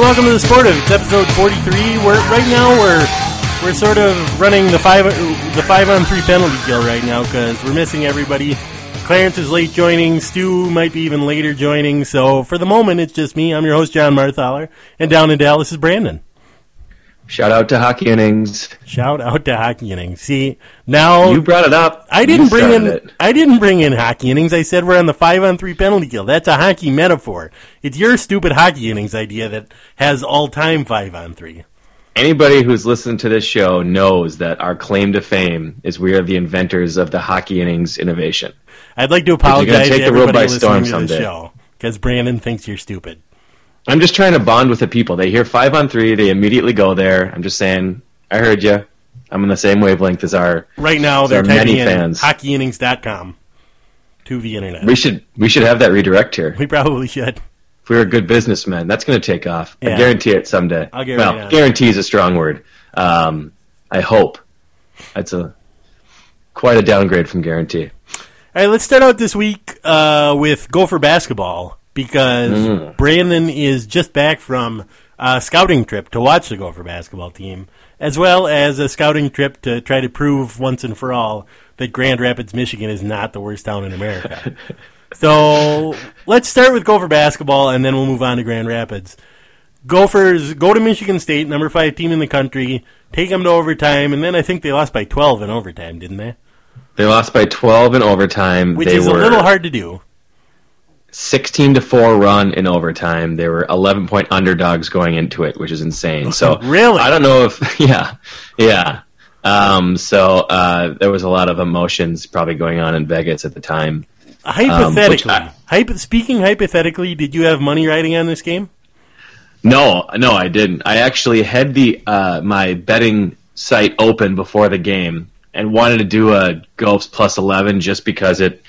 Welcome to the Sportive. It's episode 43. We're right now we're we're sort of running the five the five on three penalty kill right now because we're missing everybody. Clarence is late joining. Stu might be even later joining. So for the moment, it's just me. I'm your host, John Marthaler, and down in Dallas is Brandon. Shout out to Hockey Innings. Shout out to hockey innings. See now You brought it up. I didn't bring in it. I didn't bring in hockey innings. I said we're on the five on three penalty kill. That's a hockey metaphor. It's your stupid hockey innings idea that has all time five on three. Anybody who's listened to this show knows that our claim to fame is we are the inventors of the Hockey Innings innovation. I'd like to apologize. you're gonna apologize take to the everybody by listening storm to someday. this show because Brandon thinks you're stupid. I'm just trying to bond with the people. They hear five on three, they immediately go there. I'm just saying, I heard you. I'm on the same wavelength as our. Right now, as they're many fans. hockeyinnings.com to the internet. We should we should have that redirect here. We probably should. If we were good businessmen, that's going to take off. Yeah. I guarantee it someday. I'll get well, guarantee is a strong word. Um, I hope. That's a quite a downgrade from guarantee. All right, let's start out this week uh, with Gopher basketball because Mm. Brandon is just back from a scouting trip to watch the Gopher basketball team, as well as a scouting trip to try to prove once and for all that Grand Rapids, Michigan is not the worst town in America. so let's start with Gopher basketball, and then we'll move on to Grand Rapids. Gophers go to Michigan State, number five team in the country, take them to overtime, and then I think they lost by 12 in overtime, didn't they? They lost by 12 in overtime. Which they is were a little hard to do. 16 to 4 run in overtime. They were 11 point underdogs going into it, which is insane. So Really? I don't know if yeah. Yeah. Um, so uh, there was a lot of emotions probably going on in Vegas at the time. Hypothetically, Um, which hypo- speaking hypothetically, did you have money riding on this game? No, no, I didn't. I actually had the uh, my betting site open before the game and wanted to do a Gulfs plus eleven just because it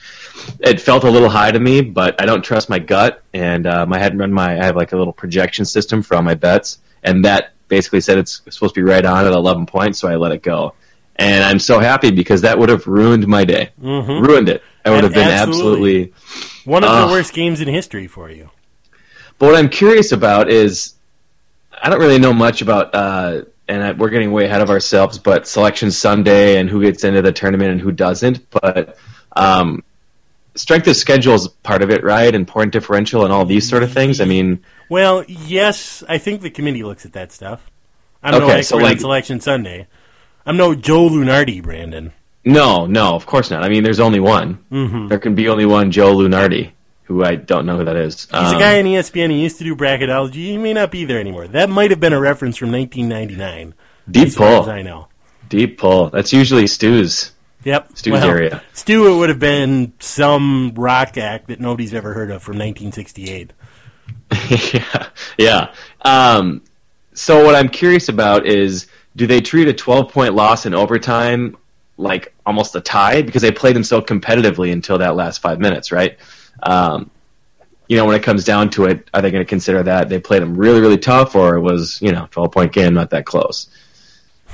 it felt a little high to me, but I don't trust my gut, and um, I hadn't run my I have like a little projection system for all my bets, and that basically said it's supposed to be right on at eleven points, so I let it go. And I'm so happy because that would have ruined my day, ruined it. I would have been absolutely. absolutely One of Ugh. the worst games in history for you. But what I'm curious about is, I don't really know much about, uh, and I, we're getting way ahead of ourselves. But Selection Sunday and who gets into the tournament and who doesn't. But um, strength of schedule is part of it, right? And point differential and all these sort of things. I mean, Well, yes, I think the committee looks at that stuff. I'm no Okay, expert so, on like- Selection Sunday. I'm no Joe Lunardi, Brandon. no, no, of course not. I mean, there's only one. Mm-hmm. There can be only one Joe Lunardi, who I don't know who that is. He's Um, a guy on E ESPN. He used to do bracketology. He may not be there anymore. That might have been a reference from 1999. deep pull, I know. deep pull. That's usually Stu's. Yep. Stu's well, area. Stu, it would have been some rock act that nobody's ever heard of from 1968. yeah, yeah. Um, so what I'm curious about is, do they treat a 12 point loss in overtime like almost a tie because they played them so competitively until that last five minutes, right? Um, you know, when it comes down to it, are they going to consider that they played them really, really tough, or it was you know, twelve point game, not that close?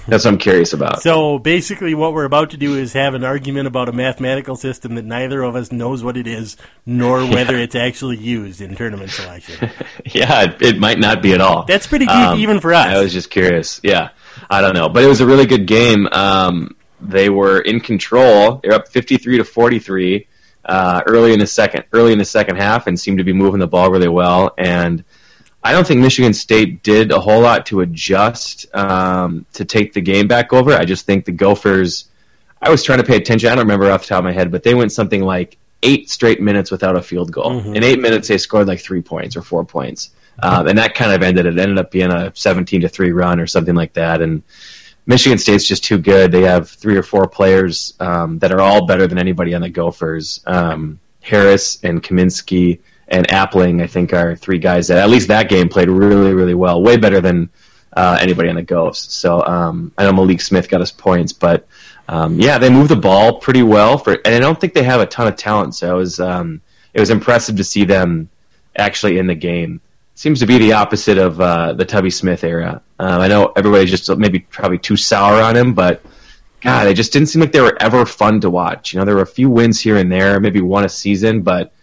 That's what I'm curious about. So basically, what we're about to do is have an argument about a mathematical system that neither of us knows what it is, nor whether it's actually used in tournament selection. yeah, it, it, might not be at all. That's pretty deep, um, even for us. I was just curious. Yeah, I don't know, but it was a really good game. Um, they were in control. They're up 53 to 43 uh, early in the second, early in the second half, and seemed to be moving the ball really well. And I don't think Michigan State did a whole lot to adjust um, to take the game back over. I just think the Gophers. I was trying to pay attention. I don't remember off the top of my head, but they went something like eight straight minutes without a field goal. Mm-hmm. In eight minutes, they scored like three points or four points, um, and that kind of ended. It ended up being a seventeen to three run or something like that. And Michigan State's just too good. They have three or four players um, that are all better than anybody on the Gophers. Um, Harris and Kaminsky and Appling, I think, are three guys that at least that game played really, really well, way better than uh, anybody on the Ghosts. So um, I know Malik Smith got us points, but um, yeah, they moved the ball pretty well for, and I don't think they have a ton of talent. So it was um, it was impressive to see them actually in the game. Seems to be the opposite of uh, the Tubby Smith era. Uh, I know everybody's just maybe probably too sour on him, but God, they just didn't seem like they were ever fun to watch. You know, there were a few wins here and there, maybe one a season, but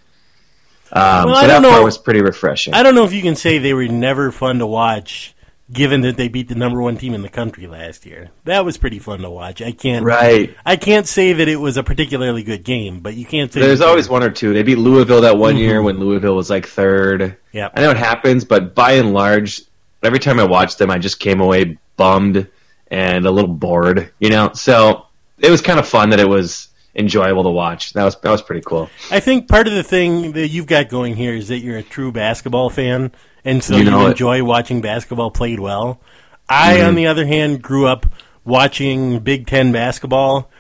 um, well, so that part was pretty refreshing. I don't know if you can say they were never fun to watch, given that they beat the number one team in the country last year. That was pretty fun to watch. I can't right. I can't say that it was a particularly good game, but you can't say there's always one or two. They beat Louisville that one mm-hmm. year when Louisville was like third. Yeah, I know it happens, but by and large, every time I watched them, I just came away bummed and a little bored. You know, so it was kind of fun that it was enjoyable to watch. That was that was pretty cool. I think part of the thing that you've got going here is that you're a true basketball fan, and so you, know you enjoy watching basketball played well. I, mm-hmm. on the other hand, grew up watching Big Ten basketball.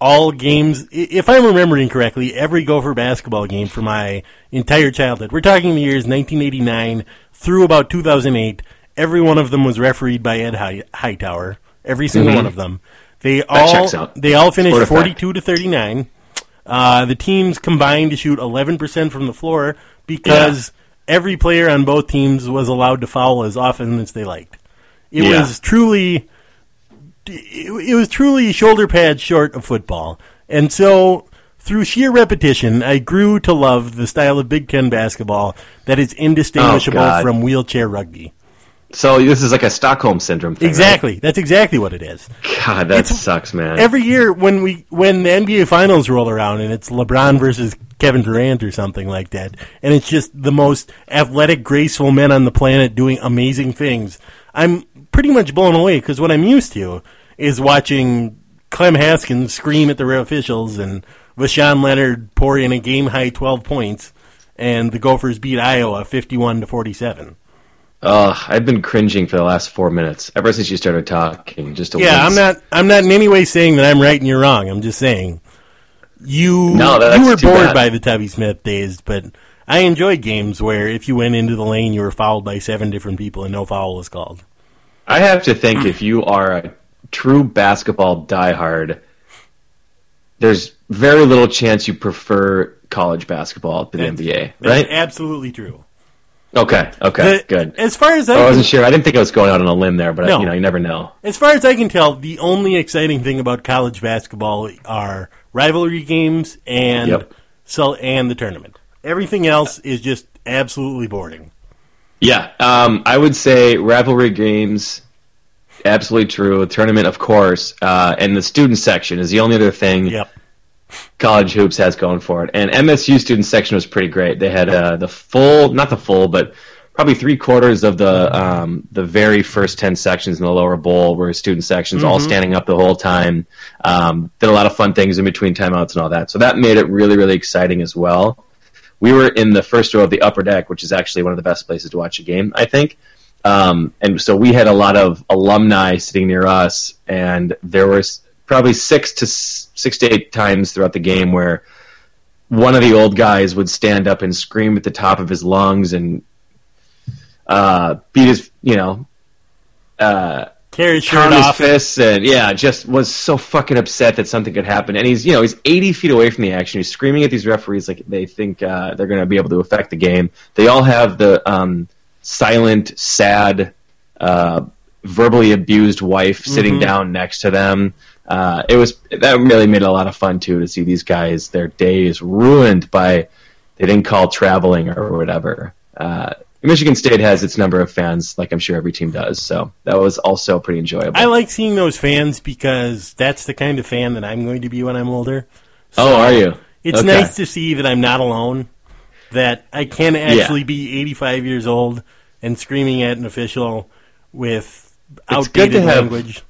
All games, if I'm remembering correctly, every Gopher basketball game for my entire childhood. We're talking the years 1989 through about 2008. Every one of them was refereed by Ed Hightower. Every single mm-hmm. one of them. They all they all finished forty-two to thirty-nine. Uh, the teams combined to shoot eleven percent from the floor because yeah. every player on both teams was allowed to foul as often as they liked. It yeah. was truly, it, it was truly shoulder pads short of football, and so through sheer repetition, I grew to love the style of Big Ten basketball that is indistinguishable oh, from wheelchair rugby. So this is like a Stockholm syndrome thing. Exactly. Right? That's exactly what it is. God, that it's, sucks, man. Every year when we when the NBA finals roll around and it's LeBron versus Kevin Durant or something like that, and it's just the most athletic, graceful men on the planet doing amazing things. I'm pretty much blown away because what I'm used to is watching Clem Haskins scream at the officials and Voshon Lenard pour in a game high 12 points, and the Gophers beat Iowa 51 to 47. Uh, I've been cringing for the last four minutes ever since you started talking. Just to yeah, I'm not. I'm not in any way saying that I'm right and you're wrong. I'm just saying you no, you were bored bad. by the Tubby Smith days, but I enjoyed games where if you went into the lane, you were fouled by seven different people and no foul was called. I have to think if you are a true basketball diehard, there's very little chance you prefer college basketball to the that's, NBA, right? absolutely true. Okay. Okay. The, good. As far as I, I wasn't sure, I didn't think I was going out on a limb there, but no. I, you know, you never know. As far as I can tell, the only exciting thing about college basketball are rivalry games and yep. so and the tournament. Everything else is just absolutely boring. Yeah, um, I would say rivalry games. Absolutely true. Tournament, of course, uh, and the student section is the only other thing yep college hoops has going for it. And MSU student section was pretty great. They had uh, the full, not the full, but probably three quarters of the um, the very first ten sections in the lower bowl were student sections, mm-hmm. all standing up the whole time. Um, did a lot of fun things in between timeouts and all that. So that made it really, really exciting as well. We were in the first row of the upper deck, which is actually one of the best places to watch a game, I think. Um, and so we had a lot of alumni sitting near us, and there was probably six to six to eight times throughout the game where one of the old guys would stand up and scream at the top of his lungs and uh, beat his, you know, uh, Tear his shirt his off. fists and yeah, just was so fucking upset that something could happen. And he's you know he's 80 feet away from the action. He's screaming at these referees like they think uh, they're going to be able to affect the game. They all have the um, silent, sad, uh, verbally abused wife sitting down next to them. Uh, it was that really made it a lot of fun too to see these guys their days ruined by they didn't call traveling or whatever. Uh, Michigan State has its number of fans, like I'm sure every team does. So that was also pretty enjoyable. I like seeing those fans because that's the kind of fan that I'm going to be when I'm older. oh, are you? It's Okay. nice to see that I'm not alone. That I can actually be 85 years old and screaming at an official with outdated language.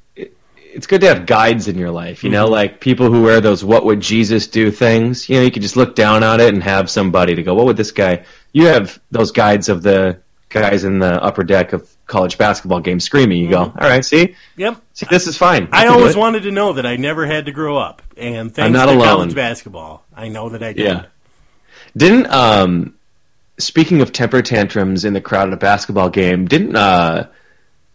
It's good to have guides in your life, you know, Mm-hmm. like people who wear those "What would Jesus do" things. You know, you can just look down on it and have somebody to go, "What would this guy?" You have those guides of the guys in the upper deck of college basketball games screaming. You go, "All right, see, Yep. see, this is fine." Mm-hmm. I always wanted to know that I never had to grow up, and thanks not to alone. college basketball, I know that I did. Yeah. Didn't um speaking of temper tantrums in the crowd at a basketball game, didn't uh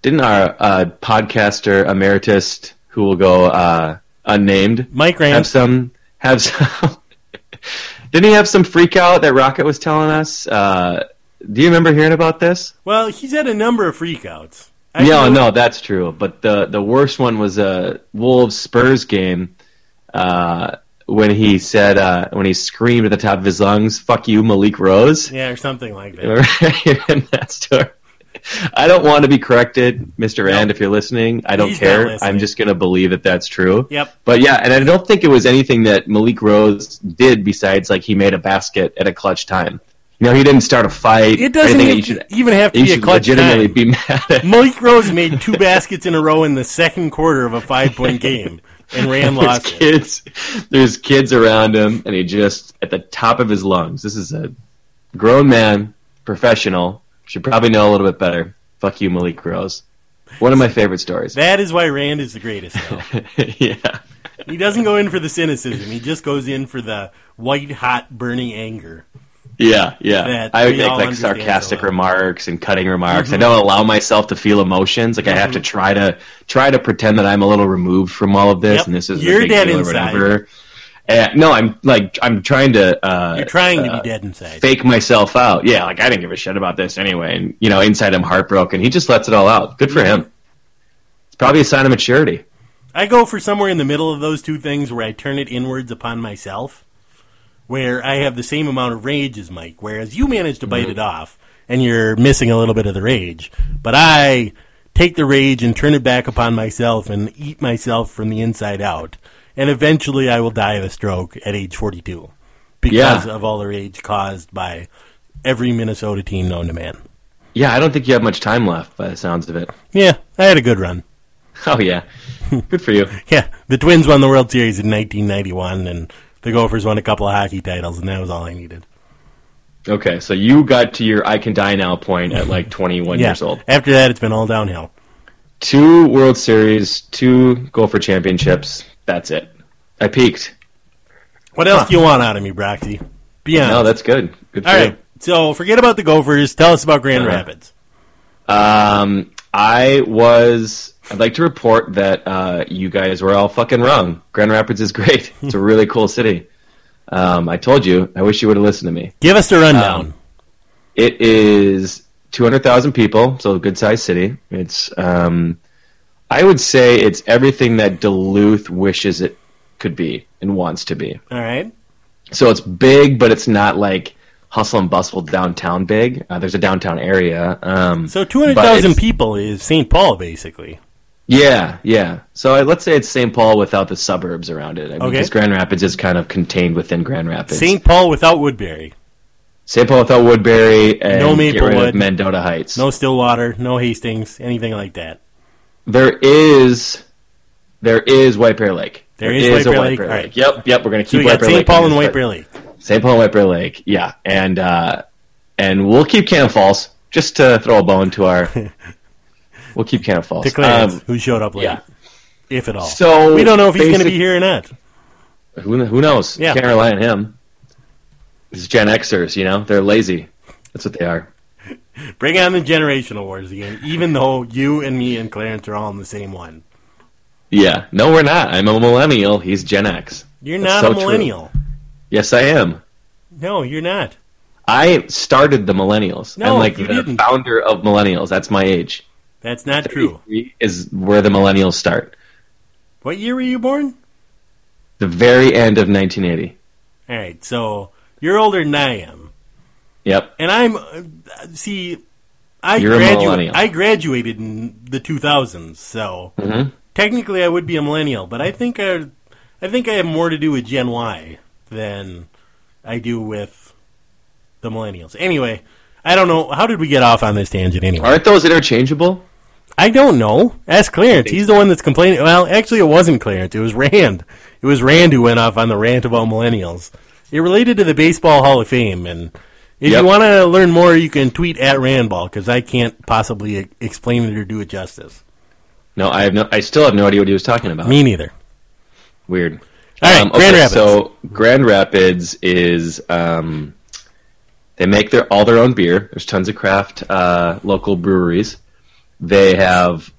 didn't our uh podcaster emeritus who will go uh unnamed Mike have some have some Didn't he have some freak out that Rocket was telling us? Uh do you remember hearing about this? Well, he's had a number of freakouts. I No, know- no, that's true. But the the worst one was a Wolves Spurs game uh, when he said uh, when he screamed at the top of his lungs, "Fuck you, Malik Rose." Yeah, or something like that. Remember that story? I don't want to be corrected, Mr. Rand, if you're listening. I don't He's not care. listening. I'm just going to believe that that's true. Yep. But yeah, and I don't think it was anything that Malik Rose did besides like he made a basket at a clutch time. You know, he didn't start a fight. It doesn't anything that you should, even have to you be a should clutch legitimately time. be mad at. Malik Rose made two baskets in a row in the second quarter of a five point game, and Rand there's lost it. kids there's kids around him and he just at the top of his lungs this is a grown man professional should probably know a little bit better fuck you malik rose one of my favorite stories That is why Rand is the greatest. Though. yeah he doesn't go in for the cynicism; he just goes in for the white hot burning anger. yeah yeah i would make like sarcastic so well. remarks and cutting remarks Mm-hmm. i don't allow myself to feel emotions like i have to try to try to pretend that i'm a little removed from all of this Yep. and this is You're dead deal or inside. whatever and, no i'm like i'm trying to uh You're trying to be dead inside. fake myself out. Yeah, like I didn't give a shit about this anyway. And you know, inside I'm heartbroken. He just lets it all out. Good for him. It's probably a sign of maturity. I go for somewhere in the middle of those two things where I turn it inwards upon myself, where I have the same amount of rage as Mike, whereas you manage to Mm-hmm. bite it off and you're missing a little bit of the rage. But I take the rage and turn it back upon myself and eat myself from the inside out. And eventually I will die of a stroke at age 42 because Yeah. of all the rage caused by every Minnesota team known to man. Yeah, I don't think you have much time left by the sounds of it. Yeah, I had a good run. Oh yeah, good for you. Yeah, the Twins won the World Series in 1991, and the Gophers won a couple of hockey titles, and that was all I needed. Okay, so you got to your I can die now point at like 21 Yeah. years old. After that, it's been all downhill. Two World Series, two Gopher championships. That's it. I peaked. What else do you want out of me, Broxy? Be honest. No, that's good. Good for all you. right. So forget about the Gophers. Tell us about Grand Uh-huh. Rapids. Um, I was. I'd like to report that uh, you guys were all fucking wrong. Grand Rapids is great. It's a really cool city. Um, I told you. I wish you would have listened to me. Give us the rundown. Um, It is two hundred thousand people, so a good sized city. It's. Um, I would say it's everything that Duluth wishes it could be and wants to be. all right. So it's big, but it's not like hustle and bustle downtown big. Uh, there's a downtown area. Um, So 200,000 people is St. Paul, basically. Yeah, yeah. So uh, let's say it's St. Paul without the suburbs around it. I mean, Okay. Because Grand Rapids is kind of contained within Grand Rapids. St. Paul without Woodbury. St. Paul without Woodbury and No Maplewood. Mendota Heights. No Stillwater. No Hastings. Anything like that. There is, there is White Bear Lake. There is White a Bear White Lake? Bear Lake. right. Yep, yep. We're gonna So keep we White Bear St. Lake. Paul and White Bear Lake. St. Paul and White Bear Lake. Yeah, and uh, and we'll keep Cannon Falls just to throw a bone to our. we'll keep Cannon Falls. To Clarence, Um, who showed up late. yeah. If at all. So we don't know if he's going to be here or not. Who, who knows? Yeah. Can't rely on him. This is Gen Xers, you know? They're lazy. That's what they are. Bring on the generational wars again, even though you and me and Clarence are all in the same one. Yeah, no, we're not. I'm a millennial. He's Gen X. You're That's not so a true. millennial. Yes, I am. No, you're not. I started the millennials. No, I'm like you the didn't. founder of millennials. That's my age. That's not true. Is where the millennials start. What year were you born? The very end of 1980. All right, so you're older than I am, Yep. and I'm. See, I You're gradu-. I graduated in the 2000s, so Mhm. technically I would be a millennial, but I think I, I think I have more to do with Gen Y than I do with the millennials. Anyway, I don't know. How did we get off on this tangent anyway? Aren't those interchangeable? I don't know. Ask Clarence. He's the one that's complaining. Well, actually, it wasn't Clarence. It was Rand. It was Rand who went off on the rant about millennials. It related to the Baseball Hall of Fame. And if Yep. you want to learn more, you can tweet at Randball because I can't possibly explain it or do it justice. No, I have no. I still have no idea what he was talking about. Me neither. Weird. All right, Um, Grand Rapids. So Grand Rapids is um, they make their all their own beer. There's tons of craft uh, local breweries. They have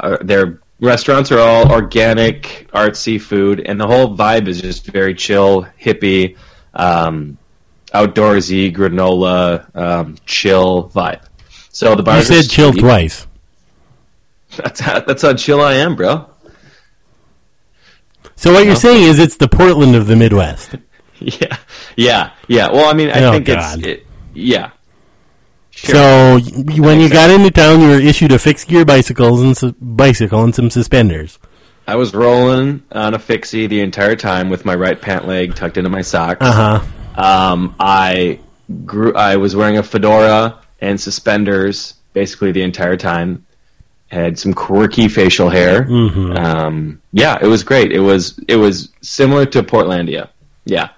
uh, their restaurants are all organic, artsy food, and the whole vibe is just very chill, hippie, um, outdoorsy, granola, um, chill vibe. So the You bars are said chill sweet. twice. That's how, that's how chill I am, bro. So what you're saying is it's the Portland of the Midwest. Yeah, yeah, yeah. Well, I mean, I Oh, think God. it's it, yeah. Sure. So when you got into town, you were issued a fixed gear bicycles and su- bicycle and some suspenders. I was rolling on a fixie the entire time with my right pant leg tucked into my socks. Uh huh. Um, I grew. I was wearing a fedora and suspenders basically the entire time. Had some quirky facial hair. Mhm. Um, yeah, it was great. It was it was similar to Portlandia. Yeah,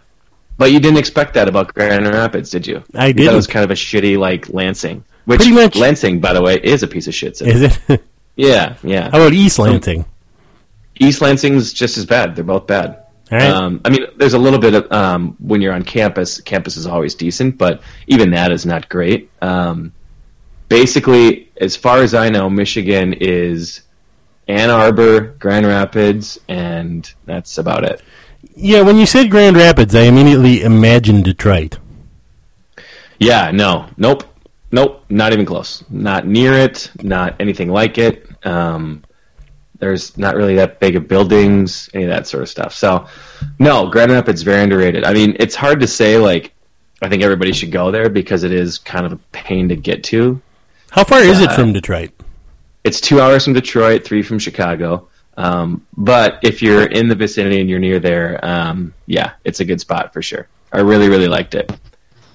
but you didn't expect that about Grand Rapids, did you? I did. That was kind of a shitty like Lansing, which Pretty much- Lansing, by the way, is a piece of shit. City. Is it? yeah, Yeah, How about East Lansing? East Lansing's just as bad. They're both bad. Right. Um, I mean, there's a little bit of um, when you're on campus. Campus is always decent, but even that is not great. Um, basically, as far as I know, Michigan is Ann Arbor, Grand Rapids, and that's about it. Yeah, when you said Grand Rapids, I immediately imagined Detroit. Yeah, no, nope, nope, not even close. Not near it. Not anything like it. Um, there's not really that big of buildings, any of that sort of stuff. So, no, Grand Rapids very underrated. I mean, it's hard to say. Like, I think everybody should go there because it is kind of a pain to get to. How far is it Uh, from Detroit? It's two hours from Detroit, three from Chicago. Um, but if you're in the vicinity and you're near there, um, yeah, it's a good spot for sure. I really, really liked it.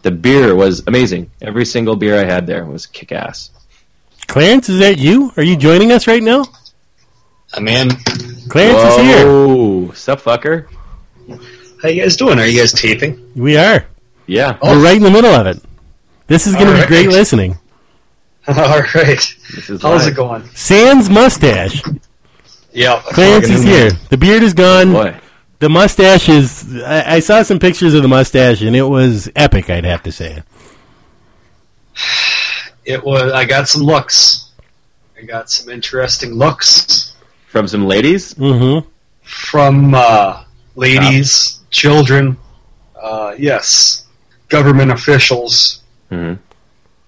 The beer was amazing. Every single beer I had there was kick ass. Clarence, is that you? Are you joining us right now? I'm in. Clarence is here. Whoa, sup, fucker? How you guys doing? Are you guys taping? We are. Yeah, We're right in the middle of it. This is going to be right. great listening. All right. How's live. it going? Sans mustache. Yeah. Clarence is here. The beard is gone. Boy, The mustache is. I, I saw some pictures of the mustache, and it was epic. I'd have to say. It was. I got some looks. I got some interesting looks from some ladies. Mm-hmm. from uh, ladies, children. Uh, yes, government officials. Mhm.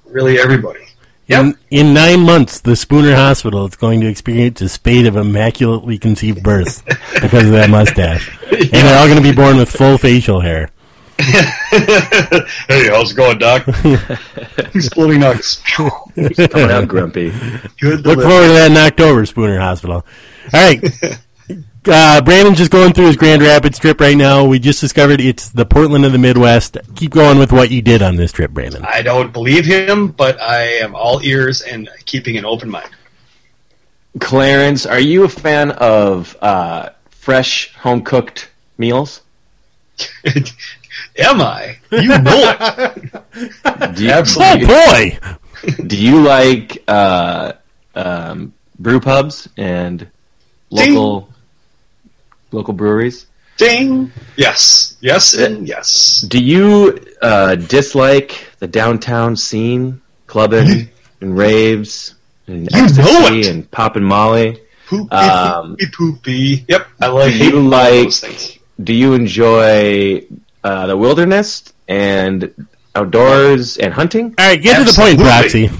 Really, everybody. In, in nine months, the Spooner Hospital is going to experience a spate of immaculately conceived births because of that mustache, and they're all going to be born with full facial hair. hey, how's it going, Doc? Exploding nuggets. Coming out grumpy. Good. Look delivery. forward to that in October, Spooner Hospital. All right. Uh, Brandon's just going through his Grand Rapids trip right now. We just discovered it's the Portland of the Midwest. Keep going with what you did on this trip, Brandon. I don't believe him, but I am all ears and keeping an open mind. Clarence, are you a fan of uh, fresh home cooked meals? Am I? You know it. Do you, Absolutely. Oh boy! Do you like uh, um, brew pubs and local local breweries? Ding. Yes. Yes and yes. Do you uh, dislike the downtown scene clubbing and raves and You know ecstasy it. and popping Molly. Poopy, Um, poopy, poopy. Yep, I like do you like- Do you enjoy uh, the wilderness and outdoors and hunting? All right, get to the point, Absolutely.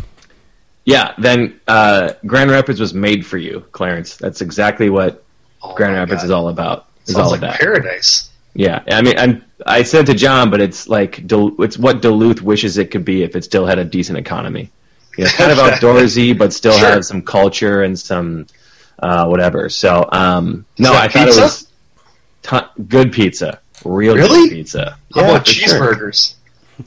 Yeah, then uh, Grand Rapids was made for you, Clarence. That's exactly what Oh Grand Rapids God. is all about. Is Sounds all like that. paradise. Yeah, I mean, I'm, I said to John, but it's like it's what Duluth wishes it could be if it still had a decent economy. You know, kind of outdoorsy, but still Sure. have some culture and some uh, whatever. So, um, no, I thought pizza? it was ton- good pizza, real Really? good pizza. How Yeah, about for sure.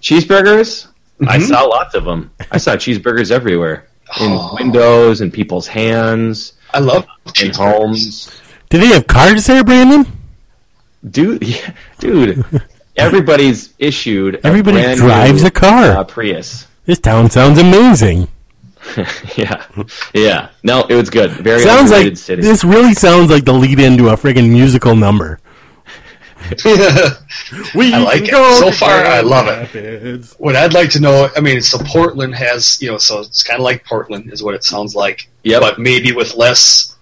cheeseburgers? Cheeseburgers? I Mhm. saw lots of them. I saw cheeseburgers everywhere in Oh. windows and people's hands I love in cheeseburgers. homes. Do they have cars there, Brandon? Dude, yeah, dude, everybody's issued. a Everybody brand drives new, a car. Uh, Prius. This town sounds amazing. yeah, yeah. No, it was good. Very sounds like city. this really sounds like the lead into a friggin' musical number. We I like can it. go So far, I Grand love it. What I'd like to know, I mean, so Portland has, you know, so it's kind of like Portland is what it sounds like, Yep. but maybe with less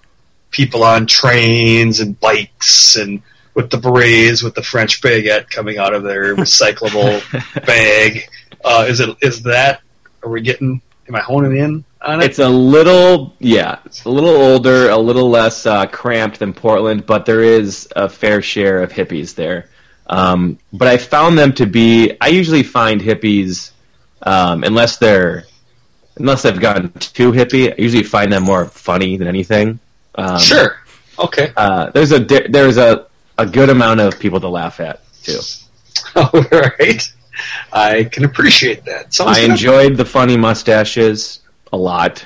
people on trains and bikes and with the berets with the French baguette coming out of their recyclable bag. Uh, is it is that? Are we getting? Am I honing in on it? It's a little, yeah, it's a little older, a little less uh, cramped than Portland, but there is a fair share of hippies there. Um, but I found them to be. I usually find hippies, um, unless they're, unless they've gotten too hippie. I usually find them more funny than anything. Um, sure. Okay. Uh, there's a there's a a good amount of people to laugh at too. All right. I can appreciate that. Sounds I enjoyed the funny mustaches a lot,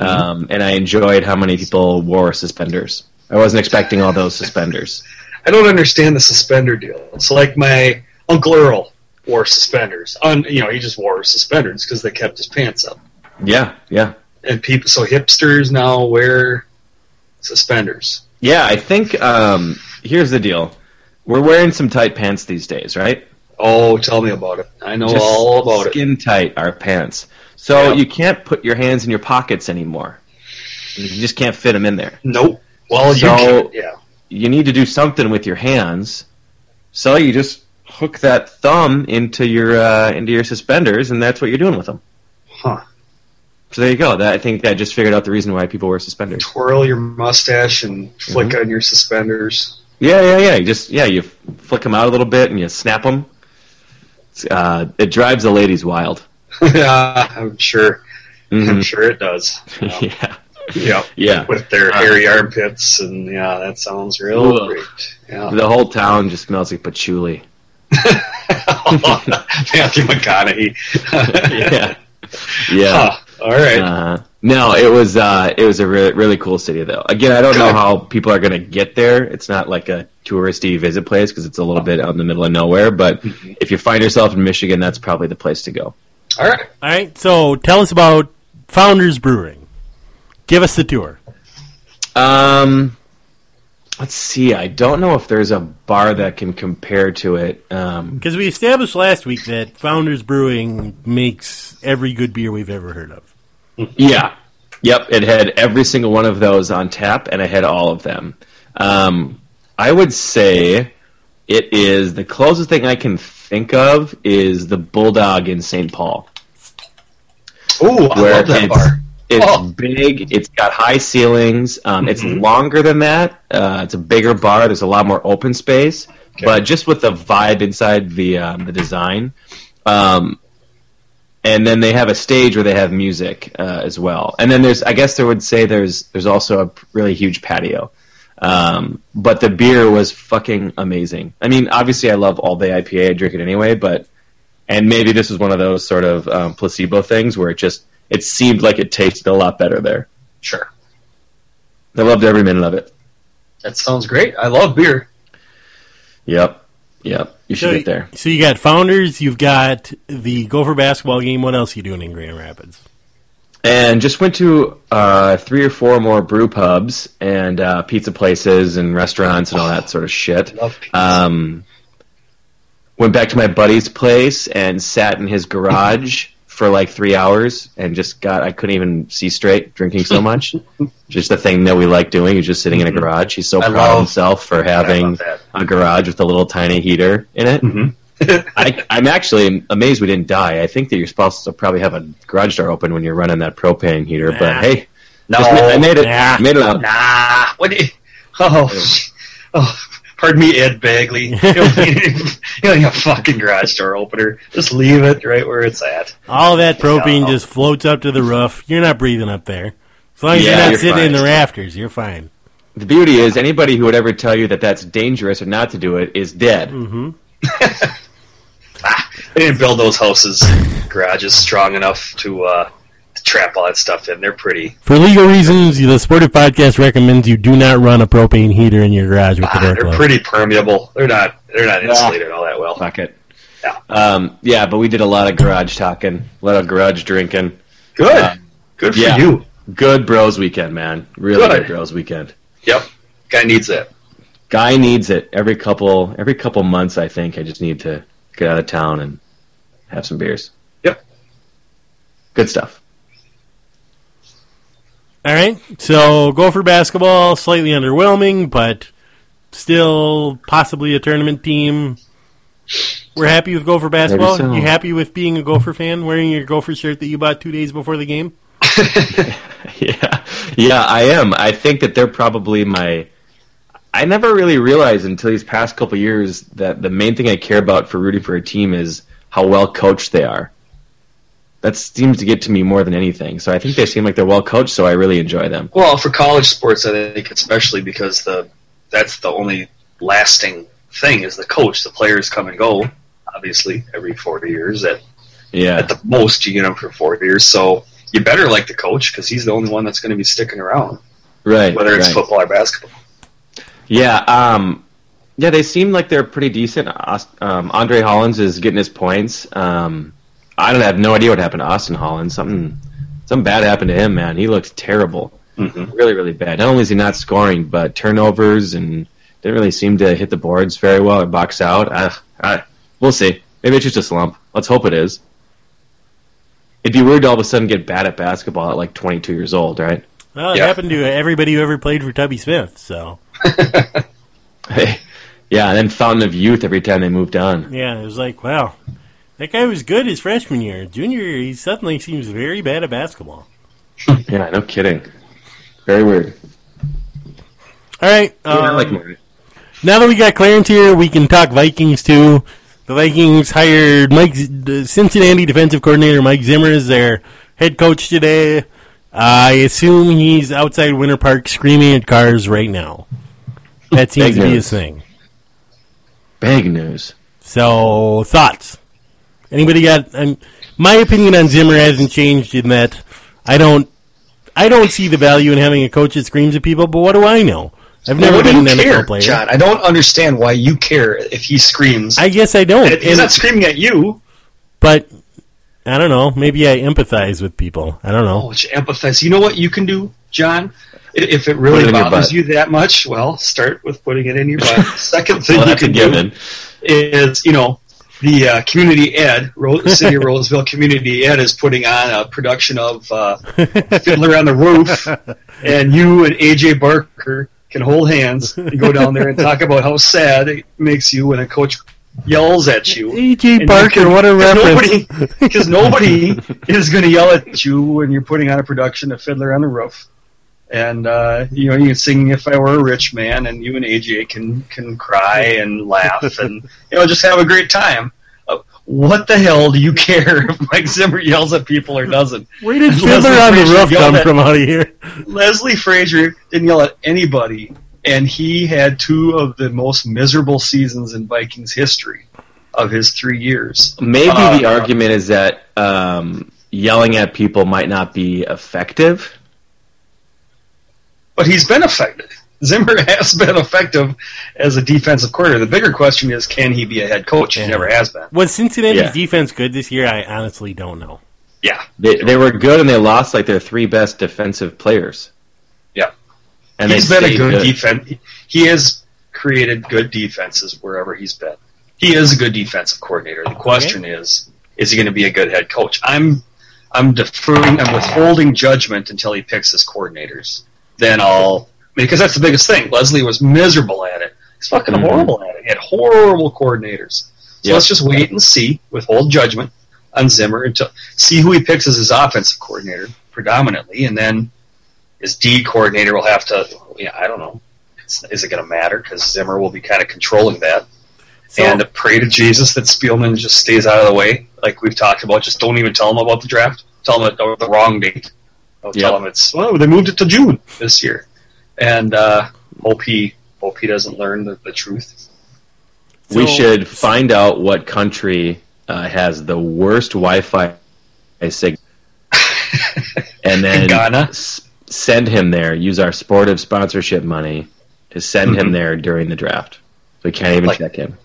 um, and I enjoyed how many people wore suspenders. I wasn't expecting all those suspenders. I don't understand the suspender deal. It's like my Uncle Earl wore suspenders. On you know, he just wore suspenders because they kept his pants up. Yeah, yeah, And people, so hipsters now wear suspenders. yeah. I think um, here's the deal: we're wearing some tight pants these days, right? Oh, tell me about it. I know Just all about it. Skin tight, our pants. So Yeah. you can't put your hands in your pockets anymore. You just can't fit them in there. Nope. Well, So- you. Yeah. you need to do something with your hands. So you just hook that thumb into your uh, into your suspenders, and that's what you're doing with them. Huh. So there you go. That I think I just figured out the reason why people wear suspenders. Twirl your mustache and flick Mm-hmm. on your suspenders. Yeah, yeah, yeah. You just yeah, you flick them out a little bit and you snap them. Uh, it drives the ladies wild. yeah, I'm sure. I'm Mhm. sure it does. yeah, Yeah. yeah. With their Uh, hairy armpits, and yeah, that sounds real Ugh. great. Yeah. The whole town just smells like patchouli. Matthew McConaughey. yeah, yeah. Huh. All right. Uh, no, it was uh, it was a really really cool city though. Again, I don't know how people are going to get there. It's not like a touristy visit place because it's a little bit out in the middle of nowhere. But Mm-hmm. if you find yourself in Michigan, that's probably the place to go. All right. All right, so tell us about Founders Brewing. Give us the tour. Um, let's see. I don't know if there's a bar that can compare to it. Um, Because we established last week that Founders Brewing makes every good beer we've ever heard of. Yeah. Yep. It had every single one of those on tap, and I had all of them. Um, I would say it is the closest thing I can think of is the Bulldog in St. Paul, Ooh, I love that it's bar. it's Oh. big. It's got high ceilings. Um, It's longer than that. Uh, it's a bigger bar. There's a lot more open space, but just with the vibe inside the um, the design. Um, and then they have a stage where they have music uh, as well. And then there's, I guess, there would say there's there's also a really huge patio. Um, but the beer was fucking amazing. I mean, obviously, I love all day IPA. I drink it anyway, but and maybe this was one of those sort of um, placebo things where it just it seemed like it tasted a lot better there. Sure. I loved every minute of it. That sounds great. I love beer. Yep, yep. You should so, get there. So you got Founders, you've got the Gopher basketball game. What else are you doing in Grand Rapids? And just went to uh, three or four more brew pubs and uh, pizza places and restaurants and all that sort of shit. Um, went back to my buddy's place and sat in his garage for like three hours and just got I couldn't even see straight drinking so much. just the thing that we like doing is just sitting in a garage. He's so Mm-hmm. I proud of himself for having a garage with a little tiny heater in it. Mm-hmm. I, I'm actually amazed we didn't die. I think that you're supposed to probably have a garage door open when you're running that propane heater. Nah. But hey, No. I made it. Nah. Made it out. Nah. What? do you- Oh, oh. Pardon me, Ed Begley. You don't need, you don't need a fucking garage door opener. Just leave it right where it's at. All that propane No. just floats up to the roof. You're not breathing up there. As long as Yeah, you're not you're sitting in the rafters, you're fine. The beauty is anybody who would ever tell you that that's dangerous or not to do it is dead. Mm-hmm. They didn't build those houses, garages strong enough to uh, to trap all that stuff in. They're pretty. For legal reasons, the Sportive Podcast recommends you do not run a propane heater in your garage with the Ah, door they're closed. pretty permeable. They're not. They're not insulated all that well. Fuck it. Yeah. Um, yeah, but we did a lot of garage talking, a lot of garage drinking. Good. Uh, Good for yeah. you. Good bros weekend, man. Really Good. good bros weekend. Yep. Guy needs it. Guy needs it every couple every couple months. I think I just need to get out of town and have some beers. Yep. Good stuff. All right, so Gopher basketball slightly underwhelming, but still possibly a tournament team. We're happy with Gopher basketball. so. You happy with being a Gopher fan, wearing your Gopher shirt that you bought two days before the game? Yeah, yeah, I am. I think that they're probably my. I never really realized until these past couple years that the main thing I care about for rooting for a team is how well coached they are. That seems to get to me more than anything. So I think they seem like they're well coached, so I really enjoy them. Well, for college sports, I think especially because the that's the only lasting thing is the coach. The players come and go, obviously, every four years. At Yeah, at the most, you get them for four years. So you better like the coach because he's the only one that's going to be sticking around, right. whether it's right. football or basketball. Yeah, um, yeah, they seem like they're pretty decent. Um, Andre Hollins is getting his points. Um, I don't have no idea what happened to Austin Hollins. Something, something bad happened to him, man. He looks terrible, Mhm. really, really bad. Not only is he not scoring, but turnovers and didn't really seem to hit the boards very well or box out. I, I, we'll see. Maybe it's just a slump. Let's hope it is. It'd be weird to all of a sudden get bad at basketball at like 22 years old, right? Well, it Yeah. happened to everybody who ever played for Tubby Smith. So hey, yeah, and then fountain of youth every time they moved on. yeah, it was like, wow, that guy was good his freshman year. Junior year, he suddenly seems very bad at basketball. Yeah, no kidding. Very weird. All right, Yeah, I um, like Murray. now that we got Clarence here, we can talk Vikings too. The Vikings hired Mike, the Cincinnati defensive coordinator Mike Zimmer as their head coach today. I assume he's outside Winter Park screaming at cars right now. That seems Big to be news. his thing. Big news. So thoughts? Anybody got? Um, my opinion on Zimmer hasn't changed in that I don't, I don't see the value in having a coach that screams at people. But what do I know? I've never what do been you an care, NFL player. John? I don't understand why you care if he screams. I guess I don't. he's And- not screaming at you. but I don't know. Maybe I empathize with people. I don't know. Oh, you empathize. You know what you can do, John? If it really it bothers you that much, well, start with putting it in your butt. Second thing Well, you can do given. is, you know, the uh, community ed, Ro- City of Roseville Community Ed is putting on a production of uh, Fiddler on the Roof, and you and AJ Barker can hold hands and go down there and talk about how sad it makes you when a coach yells at you. AJ you can- what a reference! Nobody, because nobody is going to yell at you when you're putting on a production of Fiddler on the Roof. And uh, you know you can sing "If I Were a Rich Man," and you and AJ can can cry and laugh and you know just have a great time. What the hell do you care if Mike Zimmer yells at people or doesn't? Where did Leslie Fiddler on the Frazier Roof come at- from out of here? Leslie Frazier didn't yell at anybody, and he had two of the most miserable seasons in Vikings history of his three years. Maybe Uh, the argument is that um, yelling at people might not be effective. but he's been effective. Zimmer has been effective as a defensive coordinator. The bigger question is, can he be a head coach? He never has been. Was Cincinnati's Yeah. defense good this year? I honestly don't know. Yeah, They, they were good and they lost like their three best defensive players. yeah. And he's they been a stayed good defense. He has created good defenses wherever he's been. He is a good defensive coordinator. The question is, is he going to be a good head coach? I'm I'm deferring, I'm withholding judgment until he picks his coordinators. Then I'll because that's the biggest thing. Leslie was miserable at it. He's fucking Mhm. horrible at it. He had horrible coordinators. So Yep. let's just wait and see, withhold judgment on Zimmer until see who he picks as his offensive coordinator predominantly, and then his D coordinator will have to. Yeah, I don't know. It's, is it going to matter? Because Zimmer will be kind of controlling that. So- and pray to Jesus that Spielman just stays out of the way, like we've talked about. Just don't even tell him about the draft. Tell him the wrong date. Don't tell him it's well they moved it to June this year, and uh, hope he hope he doesn't learn the, the truth. we So- should find out what country uh, has the worst Wi-Fi signal, and then Ghana? s- send him there. Use our sportive sponsorship money to send him Mhm. there during the draft. So we can't even Like- check in.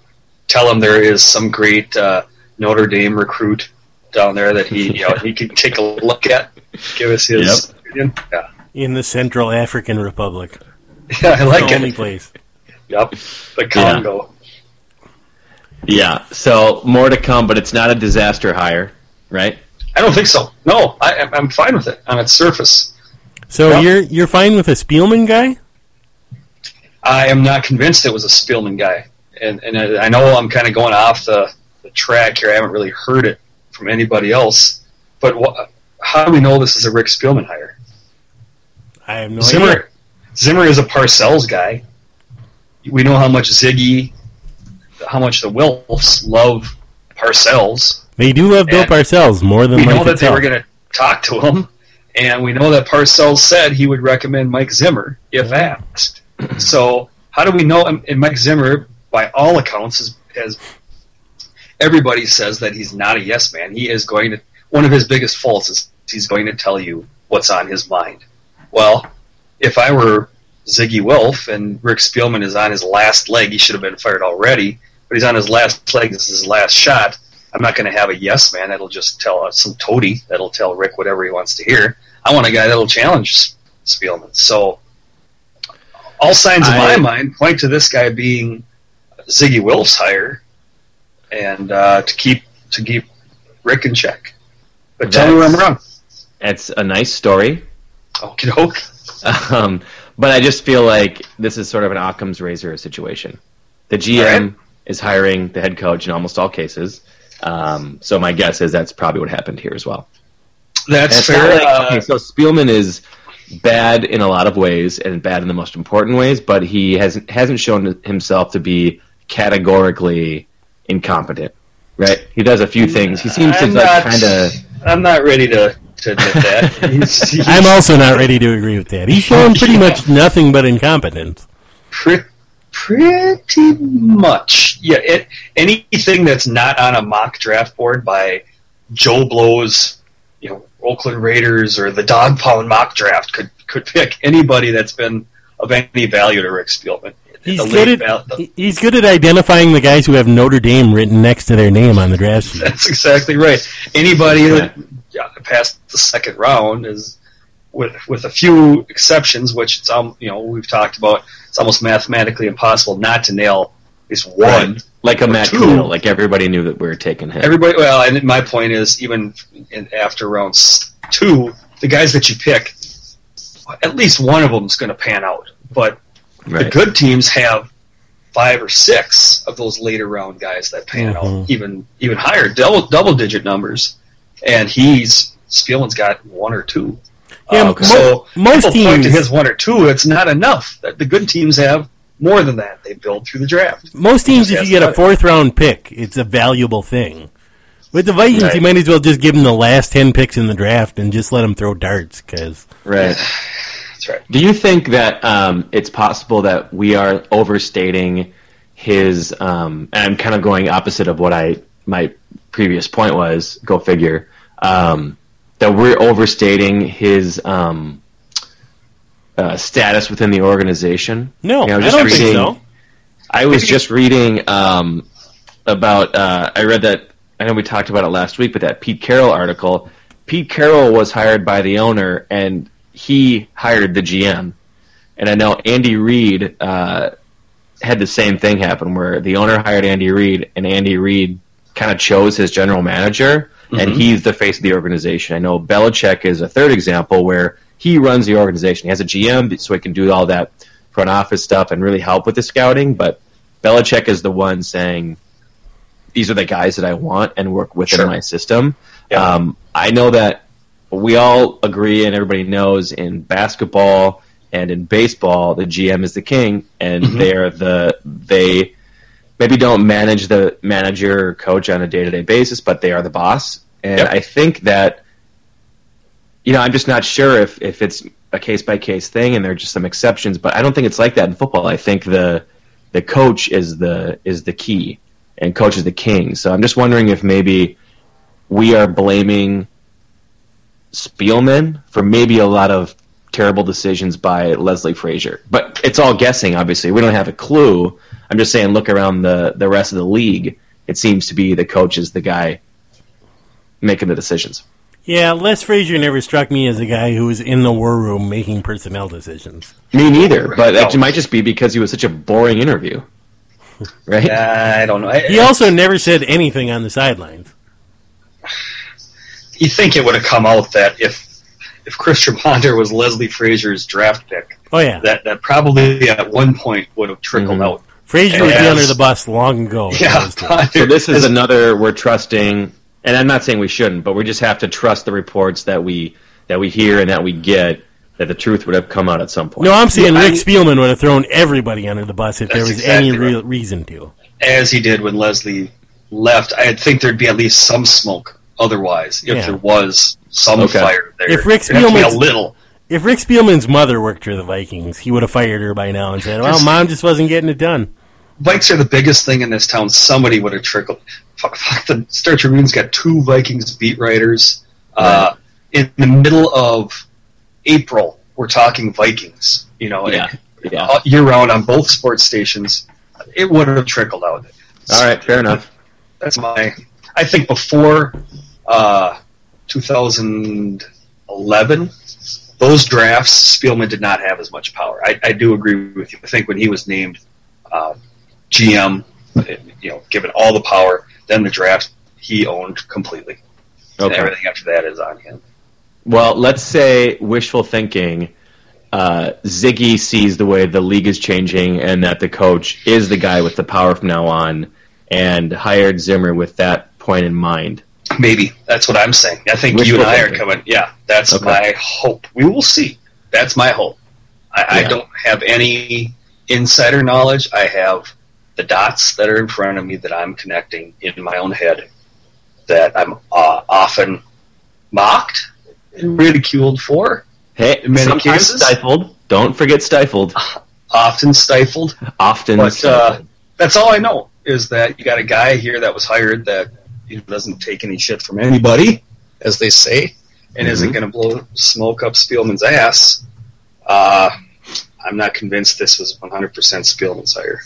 Tell him there is some great uh, Notre Dame recruit down there that he you know he can take a look at, give us his opinion. Yeah, in the Central African Republic, yeah, I like the only place. Yep, the Congo. Yeah. So more to come, but it's not a disaster hire, right? I don't think so. No, I, I'm- I'm fine with it on its surface. So Yeah. you're you're fine with a Spielman guy? I am not convinced it was a Spielman guy, and and I I know I'm kind of going off the, the track here. I haven't really heard it from anybody else. But wha how do we know this is a Rick Spielman hire? I have no Zimmer idea. Zimmer is a Parcells guy. We know how much Ziggy, how much the Wilfs love Parcells. They do love Bill And Parcells more than We know life that they were going to talk to him, and we know that Parcells said he would recommend Mike Zimmer if asked. So how do we know? And and Mike Zimmer, by all accounts, is, has everybody says that he's not a yes man. He is going to. One of his biggest faults is he's going to tell you what's on his mind. Well, if I were Ziggy Wilf and Rick Spielman is on his last leg, he should have been fired already. But he's on his last leg. This is his last shot. I'm not going to have a yes man that'll just tell uh, some toady that'll tell Rick whatever he wants to hear. I want a guy that'll challenge Spielman. So all signs in my mind point to this guy being Ziggy Wilf's hire, and uh, to keep to keep Rick in check. But tell me where I'm wrong. It's a nice story, Okie doke. um, but I just feel like this is sort of an Occam's razor situation. The GM Alright. is hiring the head coach in almost all cases. Um, so my guess is that's probably what happened here as well. That's fair. like- uh, okay, so Spielman is bad in a lot of ways and bad in the most important ways, but he hasn't hasn't shown himself to be categorically incompetent. Right? He does a few things. He seems to I'm like kind of. I'm not ready to, to admit that. He's, he's I'm also not ready to agree with that. He's shown pretty much nothing but incompetence. pre- pretty much. Yeah, it, anything that's not on a mock draft board by Joe Blow's, you know, Oakland Raiders or the Dog Pound mock draft could could pick anybody that's been of any value to Rick Spielman. He's good at the- he's good at identifying the guys who have Notre Dame written next to their name on the draft sheet. That's exactly right. Anybody that yeah, past the second round is, with with a few exceptions, which it's um you know we've talked about, it's almost mathematically impossible not to nail at least one. Like a Matt two. Like everybody knew that we were taking him. Everybody, well, and my point is, even in, after round two, the guys that you pick, at least one of them is going to pan out. But the good teams have five or six of those later round guys that pan Mhm. out, even even higher, double double digit numbers. And he's Spielman's got one or two. Yeah, Um, mo- so most people point to teams- his one or two. It's not enough. The good teams have more than that. They build through the draft. Most teams, if you get a fourth round pick, it's a valuable thing. With the Vikings, Right. you might as well just give them the last ten picks in the draft and just let them throw darts. Because Right. That's right. Do you think that um, it's possible that we are overstating his? Um, and I'm kind of going opposite of what I my previous point was. Go figure. Um, that we're overstating his um, uh, status within the organization. no, You know, I just don't reading- think so. I was just reading um, about. Uh, I read that. I know we talked about it last week, but that Pete Carroll article. Pete Carroll was hired by the owner, and he hired the GM. And I know Andy Reid uh, had the same thing happen, where the owner hired Andy Reid, and Andy Reid kind of chose his general manager, and he's the face of the organization. I know Belichick is a third example where he runs the organization. He has a GM, so he can do all that front office stuff and really help with the scouting. But Belichick is the one saying, "These are the guys that I want and work within Sure. my system." Yeah. Um, I know that we all agree, and everybody knows in basketball and in baseball, the GM is the king, and Mm-hmm. they're the they maybe don't manage the manager or coach on a day to day basis, but they are the boss. And Yep. I think that you know, I'm just not sure if, if it's a case by case thing and there are just some exceptions, but I don't think it's like that in football. I think the the coach is the is the key and coach is the king. So I'm just wondering if maybe we are blaming Spielman for maybe a lot of terrible decisions by Leslie Frazier. But it's all guessing, obviously. We don't have a clue. I'm just saying look around the, the rest of the league. It seems to be the coach is the guy making the decisions. Yeah, Les Frazier never struck me as a guy who was in the war room making personnel decisions. Me neither, but No. it might just be because he was such a boring interview. Right? I don't know. I, He also never said anything on the sidelines. you think it would have come out that if if Chris Tremonter was Leslie Frazier's draft pick, Oh yeah, that that probably at one point would have trickled Mhm. out. Frazier would be under the bus long ago. Yeah, that was true. So this is another we're trusting, and I'm not saying we shouldn't, but we just have to trust the reports that we that we hear and that we get that the truth would have come out at some point. No, I'm saying Yeah, Rick I- Spielman would have thrown everybody under the bus if there That's was any exactly real reason to. as he did when Leslie left. I think there'd be at least some smoke. Otherwise, if Yeah. there was some Okay. fire there, If Rick It'd have to be a Spielman's- little. If Rick Spielman's mother worked for the Vikings, he would have fired her by now and said, "Well, mom just wasn't getting it done." Vikes are the biggest thing in this town. Somebody would have trickled. Fuck, fuck the Star Tribune's got two Vikings beat writers. Uh, in the middle of April, we're talking Vikings. You know, Yeah, yeah. uh, year round on both sports stations. It would have trickled out. All right, fair enough. That's my. I think before uh, 2011, those drafts, Spielman did not have as much power. I, I do agree with you. I think when he was named uh, GM, you know, given all the power, then the draft he owned completely. And Okay. everything after that is on him. Well, let's say wishful thinking. Uh, Ziggy sees the way the league is changing, and that the coach is the guy with the power from now on, and hired Zimmer with that point in mind. Maybe that's what I'm saying. I think Wishful you and I are coming. Yeah, that's Okay. my hope. We will see. That's my hope. I, I don't have any insider knowledge. I have the dots that are in front of me that I'm connecting in my own head. That I'm uh, often mocked and ridiculed for, Hey, In many cases- stifled. Don't forget stifled. often stifled. Often But uh, that's all I know is that you got a guy here that was hired that you know, doesn't take any shit from anybody, as they say, and isn't going to blow smoke up Spielman's ass. Uh, I'm not convinced this was 100% Spielman's hire.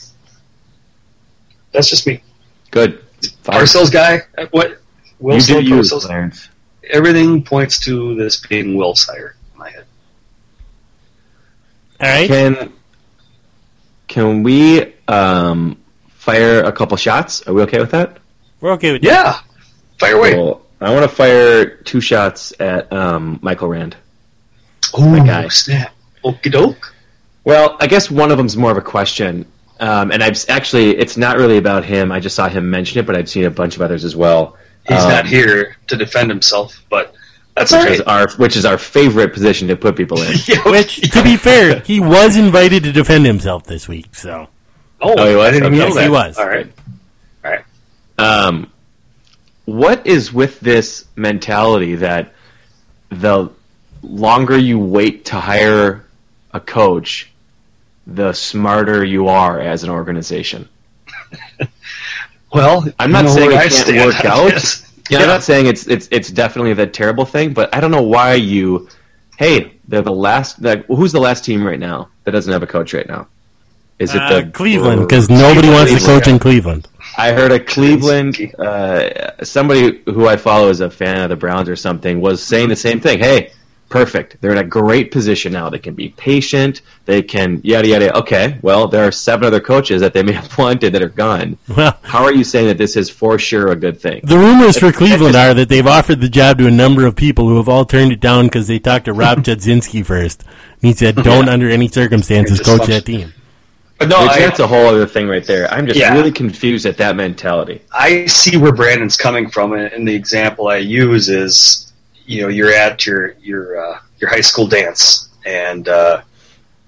That's just me. Good. Fine. Parcells guy, what? Will you do Sloan you, Clarence. Everything points to this being Will Sire in my head. All right, Can can we um, fire a couple shots? Are we okay with that? we're okay with that. Yeah, fire away. Cool. I want to fire two shots at um, Michael Rand. Oh, guy. snap. Okie doke. Well, I guess one of them's more of a question, um, and I've actually it's not really about him. I just saw him mention it, but I've seen a bunch of others as well. He's Um, not here to defend himself, but that's which right. is our which is our favorite position to put people in. Yeah, Which, to be fair, he was invited to defend himself this week. So Oh, Oh, he was? I didn't Okay. know Yes, he was. All right. All right. Um, what is with this mentality that the longer you wait to hire a coach, the smarter you are as an organization? Well, I'm not saying it I can't work on out. this. Yeah, I'm not saying it's it's it's definitely the terrible thing, but I don't know why you. Hey, they're the last. Like, who's the last team right now that doesn't have a coach right now? Is it uh, the Cleveland, because nobody wants to coach in Cleveland. I heard a Cleveland uh, somebody who I follow is a fan of the Browns or something was saying the same thing. Hey, Perfect. They're in a great position now. They can be patient. They can yada yada. Okay, well, there are seven other coaches that they may have wanted that are gone. Well, How are you saying that this is for sure a good thing? the rumors for Cleveland are that they've offered the job to a number of people who have all turned it down because they talked to Rob Chudzinski first. And he said, "Don't under any circumstances coach fuck- that team." No, Which, I, that's a whole other thing right there. I'm just Yeah. really confused at that mentality. I see where Brandon's coming from, and and the example I use is, you know, you're at your your uh, your high school dance, and uh,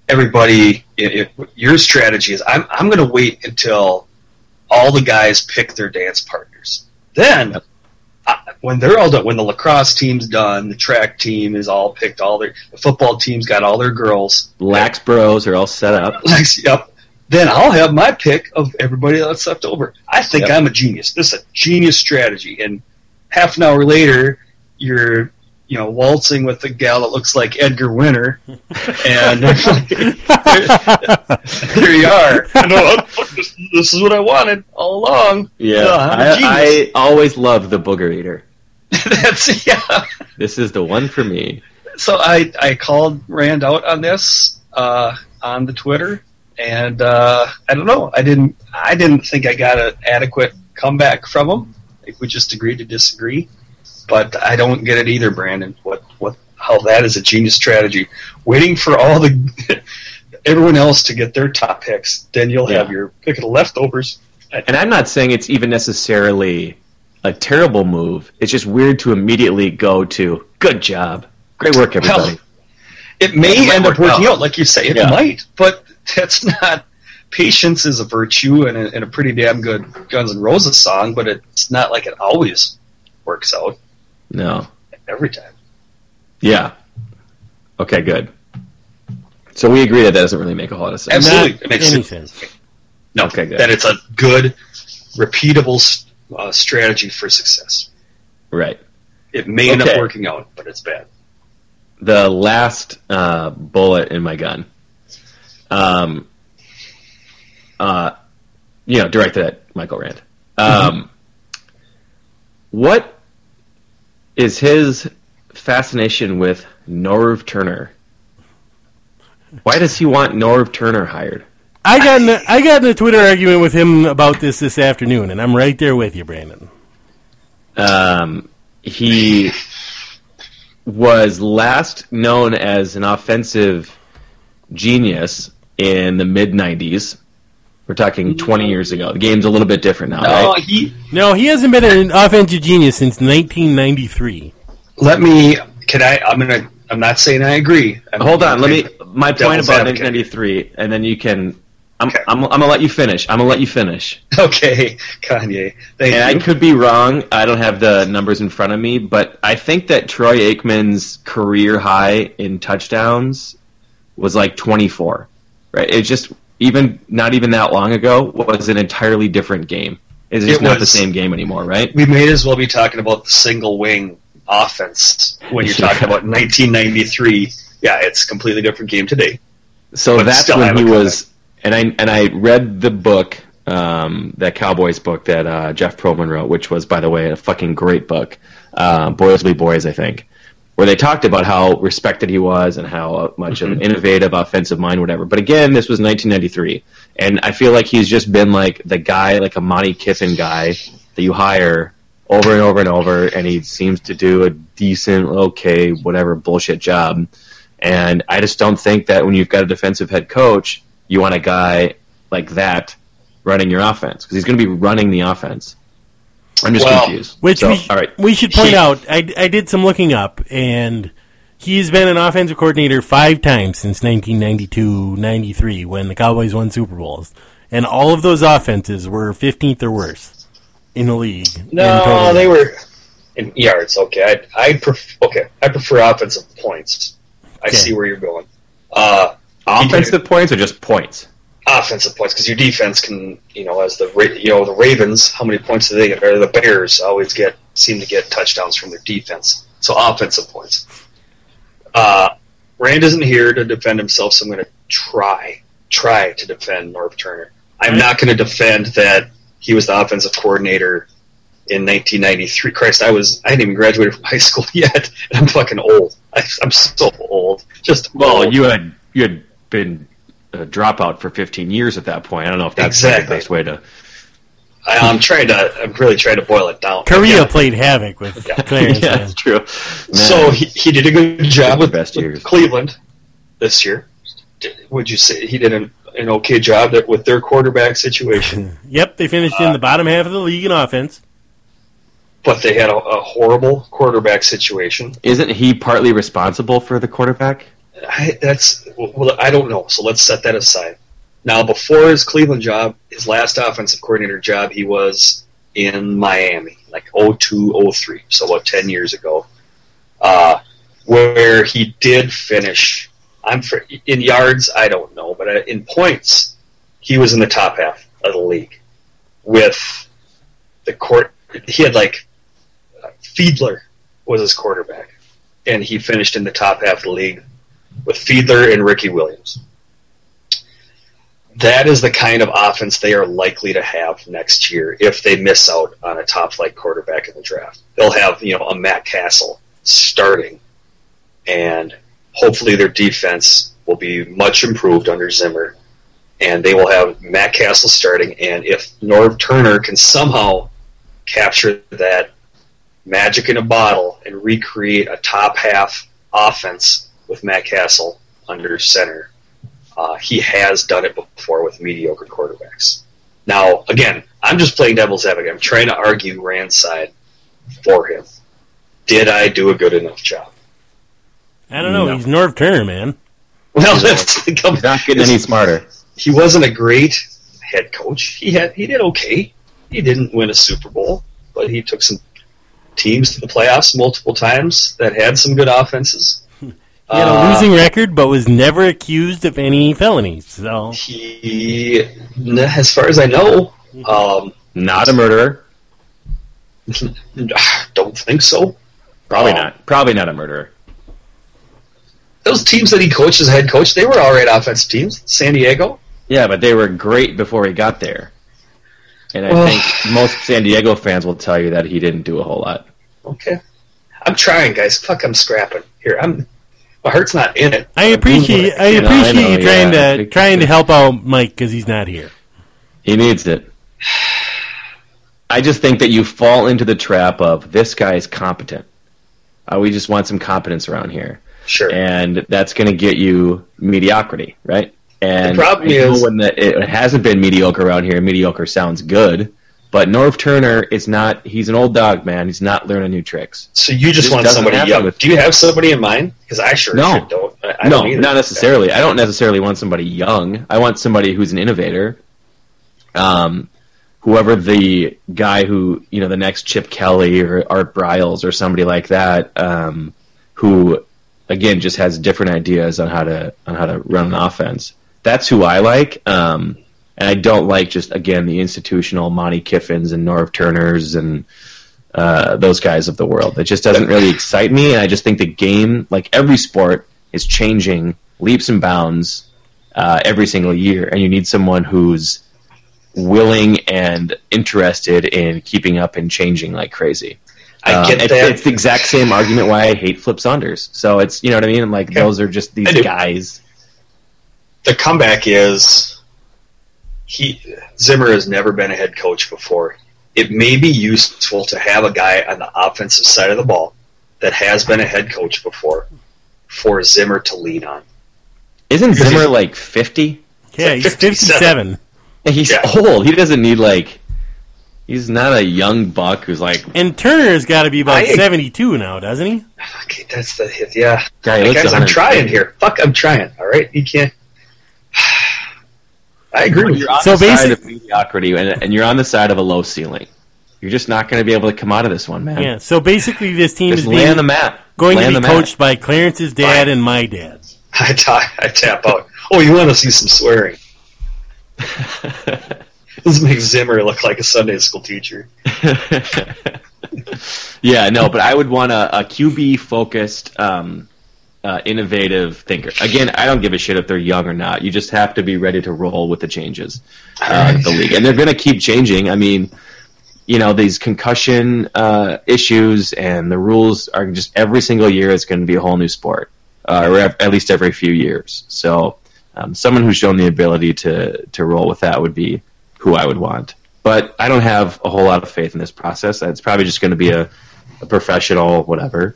everybody, it, it, your strategy is, I'm I'm going to wait until all the guys pick their dance partners. Then, I, when they're all done, when the lacrosse team's done, the track team is all picked, all their the football team's got all their girls. Lax bros are all set up. Like, yep. Then I'll have my pick of everybody that's left over. I think Yep. I'm a genius. This is a genius strategy. And half an hour later, you're, you know, waltzing with a gal that looks like Edgar Winter, and there you are. Know, this, this is what I wanted all along. Yeah, I. I always loved the booger eater. That's yeah. This is the one for me. so I, I called Rand out on this uh, on the Twitter, and uh, I don't know. I didn't I didn't think I got an adequate comeback from him. We just agreed to disagree. But I don't get it either, Brandon. What what how that is a genius strategy. Waiting for all the everyone else to get their top picks, then you'll have your pick of the leftovers. And I'm not saying it's even necessarily a terrible move. It's just weird to immediately go to good job, great work, everybody. Well, it may It end up working out. out, like you say. It Yeah. might, but that's not. Patience is a virtue and a, and a pretty damn good Guns N' Roses song, but it's not like it always works out no, every time. yeah, okay, good. So we agree that that doesn't really make a whole lot of sense. Absolutely. Not It makes any it- sense. No, Okay, good. that it's a good, repeatable uh, strategy for success. Right. It may end up working out, but it's bad. the last uh, bullet in my gun, um, uh, you know, directed at Michael Rand. Um, What is his fascination with Norv Turner? Why does he want Norv Turner hired? I got in a, I got in a Twitter argument with him about this this afternoon, and I'm right there with you, Brandon. Um, he was last known as an offensive genius in the mid 90s. We're talking 20 years ago. The game's a little bit different now, No, right? he. No, he hasn't been an offensive genius since 1993. Let me. Can I? I'm gonna. I'm not saying I agree. I'm Hold on, let me. My point about 1993, and then you can. I'm, Okay. I'm, I'm gonna let you finish. I'm gonna let you finish. Okay, Kanye. Thank And I could be wrong. I don't have the numbers in front of me, but I think that Troy Aikman's career high in touchdowns was like 24. Right? It just even not even that long ago was an entirely different game. It's just It not the same game anymore, right? we may as well be talking about the single wing offense when you're talking about 1993. Yeah, it's a completely different game today. So But that's when he was, and I and I read the book, um, that Cowboys book that uh, Jeff Pearlman wrote, which was, by the way, a fucking great book. Uh, Boys Will Be Boys, I think, where they talked about how respected he was and how much of an mm-hmm. innovative offensive mind, whatever. But again, this was 1993, and I feel like he's just been like the guy, like a Monte Kiffin guy that you hire over and over and over, and he seems to do a decent, okay, whatever bullshit job. And I just don't think that when you've got a defensive head coach, you want a guy like that running your offense because he's going to be running the offense. I'm just Well, confused. Which So, we, all right, we should point He- out, I, I did some looking up, and he's been an offensive coordinator five times since 1992-93 when the Cowboys won Super Bowls. And all of those offenses were 15th or worse in the league. in No, total. they were in yards. Okay, I I pref- okay. I prefer offensive points. I Okay. see where you're going. Uh, offensive points or just points? Offensive points because your defense can, you know, as the you know the Ravens, how many points do they get? Or the Bears always get seem to get touchdowns from their defense. So offensive points. Uh, Rand isn't here to defend himself, so I'm going to try try to defend Norv Turner. I'm not going to defend that he was the offensive coordinator in 1993. Christ, I was I hadn't even graduated from high school yet, and I'm fucking old. I, I'm so old. Just Well, old. you had you had been a dropout for 15 years at that point. I don't know if that's Exactly. the best way to. I, I'm trying to. I'm really trying to boil it down. Korea Yeah. played havoc with Clarence. yeah, that's true. So he, he did a good job with, Best with years. Cleveland this year. Would you say he did an, an okay job that, with their quarterback situation? Yep, they finished in the uh, bottom half of the league in offense. but they had a, a horrible quarterback situation. isn't he partly responsible for the quarterback? I, that's well, I don't know. So let's set that aside. Now, before his Cleveland job, his last offensive coordinator job, he was in Miami, like 02, 03, so about 10 years ago, uh, where he did finish. I'm for, in yards, I don't know, but uh, in points, he was in the top half of the league. With the court, he had like uh, Fiedler was his quarterback, and he finished in the top half of the league with Fiedler and Ricky Williams. That is the kind of offense they are likely to have next year if they miss out on a top flight quarterback in the draft. They'll have, you know, a Matt Cassel starting and hopefully their defense will be much improved under Zimmer and they will have Matt Cassel starting and if Norv Turner can somehow capture that magic in a bottle and recreate a top half offense with Matt Cassel under center. Uh, he has done it before with mediocre quarterbacks. Now, again, I'm just playing devil's advocate. I'm trying to argue Rand's side for him. Did I do a good enough job? I don't know. No. He's Norv Turner, man. Well, that's He's not getting any smarter. he wasn't a great head coach. He had he did okay. He didn't win a Super Bowl, but he took some teams to the playoffs multiple times that had some good offenses. He had a Uh, losing record, but was never accused of any felonies. So He, as far as I know, um, Not a murderer. don't think so. Probably Um, not. Probably not a murderer. Those teams that he coached as head coach, they were all right offensive teams. San Diego, Yeah, but they were great before he got there. And I Well- think most San Diego fans will tell you that he didn't do a whole lot. okay. I'm trying, guys. Fuck, I'm scrapping here. I'm my heart's not in it. I appreciate I You know, I appreciate know, you trying yeah. to trying to help out Mike because he's not here. He needs it. I just think that you fall into the trap of this guy is competent. Uh, we just want some competence around here, Sure. and that's going to get you mediocrity, right? And The problem is- when the, it hasn't been mediocre around here. Mediocre sounds good, but Norv Turner is not. He's an old dog, man. He's not learning new tricks. so you just want somebody young. Do you have somebody in mind? Because I sure No. don't. I, I no, don't not necessarily. I don't necessarily want somebody young. I want somebody who's an innovator. Um, whoever the guy who you know, the next Chip Kelly or Art Briles or somebody like that, um, who again just has different ideas on how to on how to run an offense. That's who I like. Um, and I don't like just again the institutional Monte Kiffins and Norv Turners and uh, those guys of the world. It just doesn't really excite me, and I just think the game, like every sport, is changing leaps and bounds uh, every single year, and you need someone who's willing and interested in keeping up and changing like crazy. I Um, get it's, that. it's the exact same argument why I hate Flip Saunders. So it's you know what I mean. Like Yeah. those are just these guys. the comeback is he Zimmer has never been a head coach before. It may be useful to have a guy on the offensive side of the ball that has been a head coach before for Zimmer to lean on. Isn't Zimmer like fifty? Yeah, he's 57. 57. He's Yeah. old. He doesn't need like. He's not a young buck who's like. And Turner's got to be about I- 72 now, doesn't he? Okay, that's the hit. Yeah, Guy Hey, guys, I'm trying here. Fuck, I'm trying. All right, you can't. I agree with you. You're on So the side of mediocrity, and, and you're on the side of a low ceiling. You're just not going to be able to come out of this one, man. Yeah. So basically, this team Just is lay being, the mat. going Lay to be the mat. coached by Clarence's dad Fine. and my dad. I, ta- I tap out. Oh, you want to see some swearing? This makes Zimmer look like a Sunday school teacher. yeah, no, but I would want a, a QB focused, um, uh, innovative thinker. Again, I don't give a shit if they're young or not. You just have to be ready to roll with the changes uh, the league, and they're going to keep changing. I mean, you know these concussion uh, issues and the rules are just every single year it's going to be a whole new sport, uh, or at least every few years. So um, someone who's shown the ability to to roll with that would be who I would want. But I don't have a whole lot of faith in this process. It's probably just going to be a, a professional whatever.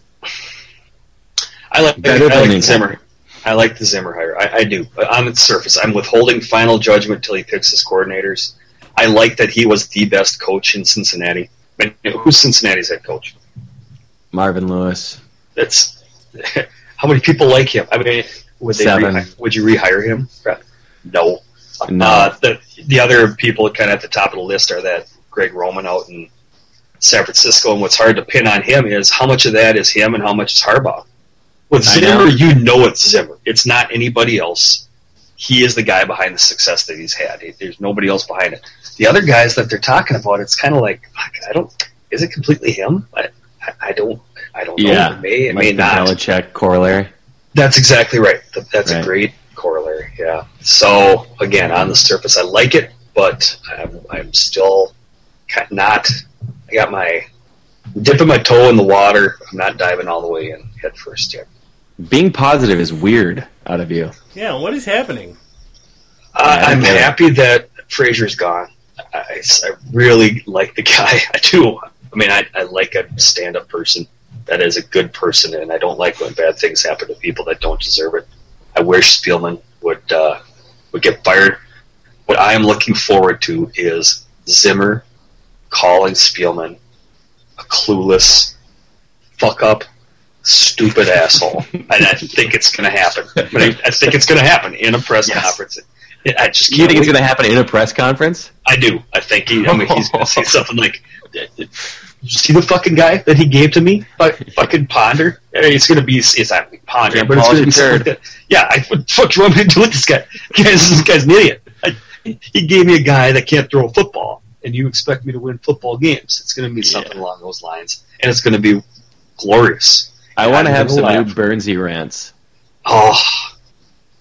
I like, I, I like Zimmer. I like the Zimmer hire. I, I do. On its surface, I'm withholding final judgment till he picks his coordinators. I like that he was the best coach in Cincinnati. Who's Cincinnati's head coach? Marvin Lewis. That's how many people like him. I mean, would they rehi- would you rehire him? No. No. Uh, the the other people kind of at the top of the list are that Greg Roman out in San Francisco, and what's hard to pin on him is how much of that is him and how much is Harbaugh. With I know. Zimmer, you know it's Zimmer. It's not anybody else. He is the guy behind the success that he's had. There's nobody else behind it. The other guys that they're talking about, it's kind of like fuck, I don't. Is it completely him? I, I, don't. I don't know. Yeah, It may. It Mike may not. Belichick corollary. That's exactly right. That's Right. a great corollary. Yeah. So again, on the surface, I like it, but I'm, I'm still not. I got my dipping my toe in the water. I'm not diving all the way in head first yet. Being positive is weird out of you. Yeah, what is happening? Uh, I I'm get happy that Frazier's gone. I, I- I really like the guy. I do. I mean, I, I like a stand-up person that is a good person, and I don't like when bad things happen to people that don't deserve it. I wish Spielman would uh, would get fired. What I am looking forward to is Zimmer calling Spielman a clueless fuck up, stupid asshole, and I think it's going to happen. But I, I think it's going to happen in a press Yes. conference. I just You think it's going to happen in a press conference? I do. I think he. I mean, he's going to say something like, you see the fucking guy that he gave to me? Fucking Ponder. It's going to be. It's not Ponder, Jim but it's going to be something like. Yeah. I, what the fuck do you want me to do with this guy? Guys, this guy's an idiot. I, he gave me a guy that can't throw a football, and you expect me to win football games. It's going to be something along those lines, and it's going to be glorious. I want to have some laugh. new Bernsey rants. Oh,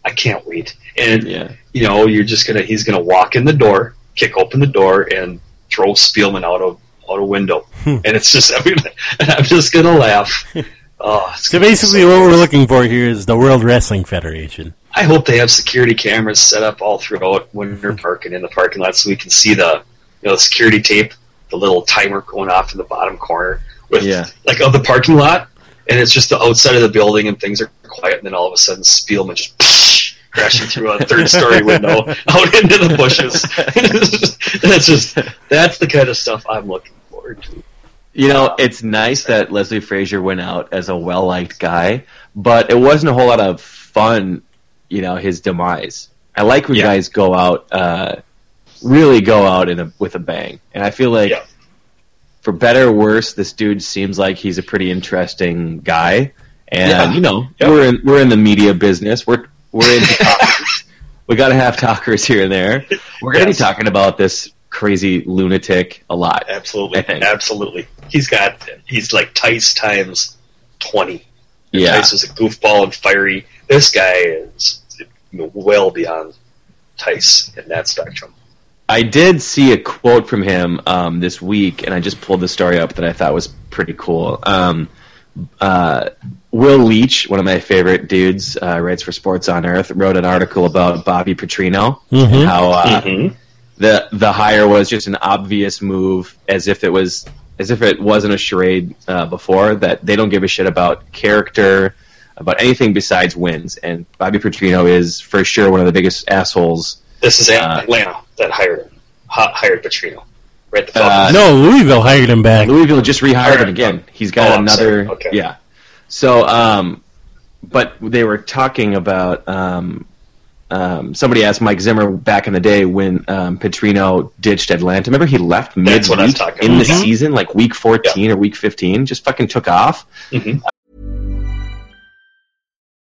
I can't wait. And Yeah. you know, you're just gonna he's gonna walk in the door, kick open the door, and throw Spielman out of out a window. Hmm. and it's just I mean, and I'm just gonna laugh. Oh, it's So basically, so what we're looking for here is the World Wrestling Federation. I hope they have security cameras set up all throughout Winter Park and in the parking lot, so we can see the you know the security tape, the little timer going off in the bottom corner with Yeah. like of the parking lot, and it's just the outside of the building, and things are quiet, and then all of a sudden Spielman just crashing through a third story window out into the bushes. that's just that's the kind of stuff I'm looking forward to. You know, it's nice that Leslie Frazier went out as a well liked guy, but it wasn't a whole lot of fun, you know, his demise. I like when Yeah. guys go out, uh, really go out in a, with a bang. And I feel like, Yeah. For better or worse, this dude seems like he's a pretty interesting guy. And, Yeah. you know, Yeah. we're in, we're in the media business. We're, we're into talkers. we gotta have talkers here and there. We're gonna Yes. be talking about this crazy lunatic a lot. Absolutely, absolutely. He's got he's like Tice times twenty. Yeah. Tice was a goofball and fiery. This guy is well beyond Tice in that spectrum. I did see a quote from him um, this week, and I just pulled the story up that I thought was pretty cool. Um, uh, Will Leitch, one of my favorite dudes, uh, writes for Sports on Earth, wrote an article about Bobby Petrino and how uh, Mhm. the the hire was just an obvious move, as if it was as if it wasn't a charade uh, before. That they don't give a shit about character, about anything besides wins. And Bobby Petrino is for sure one of the biggest assholes. This is Uh, Atlanta that hired him, hi- hired Petrino. Right, the Uh, No, Louisville hired him back. Louisville just rehired him again. He's got Oh, another. Okay. Yeah. So, um, but they were talking about. Um, um, somebody asked Mike Zimmer back in the day when um, Petrino ditched Atlanta. Remember, he left That's what I was midweek talking in the about. Mhm. season, like week fourteen or week fifteen. Just fucking took off. Mhm.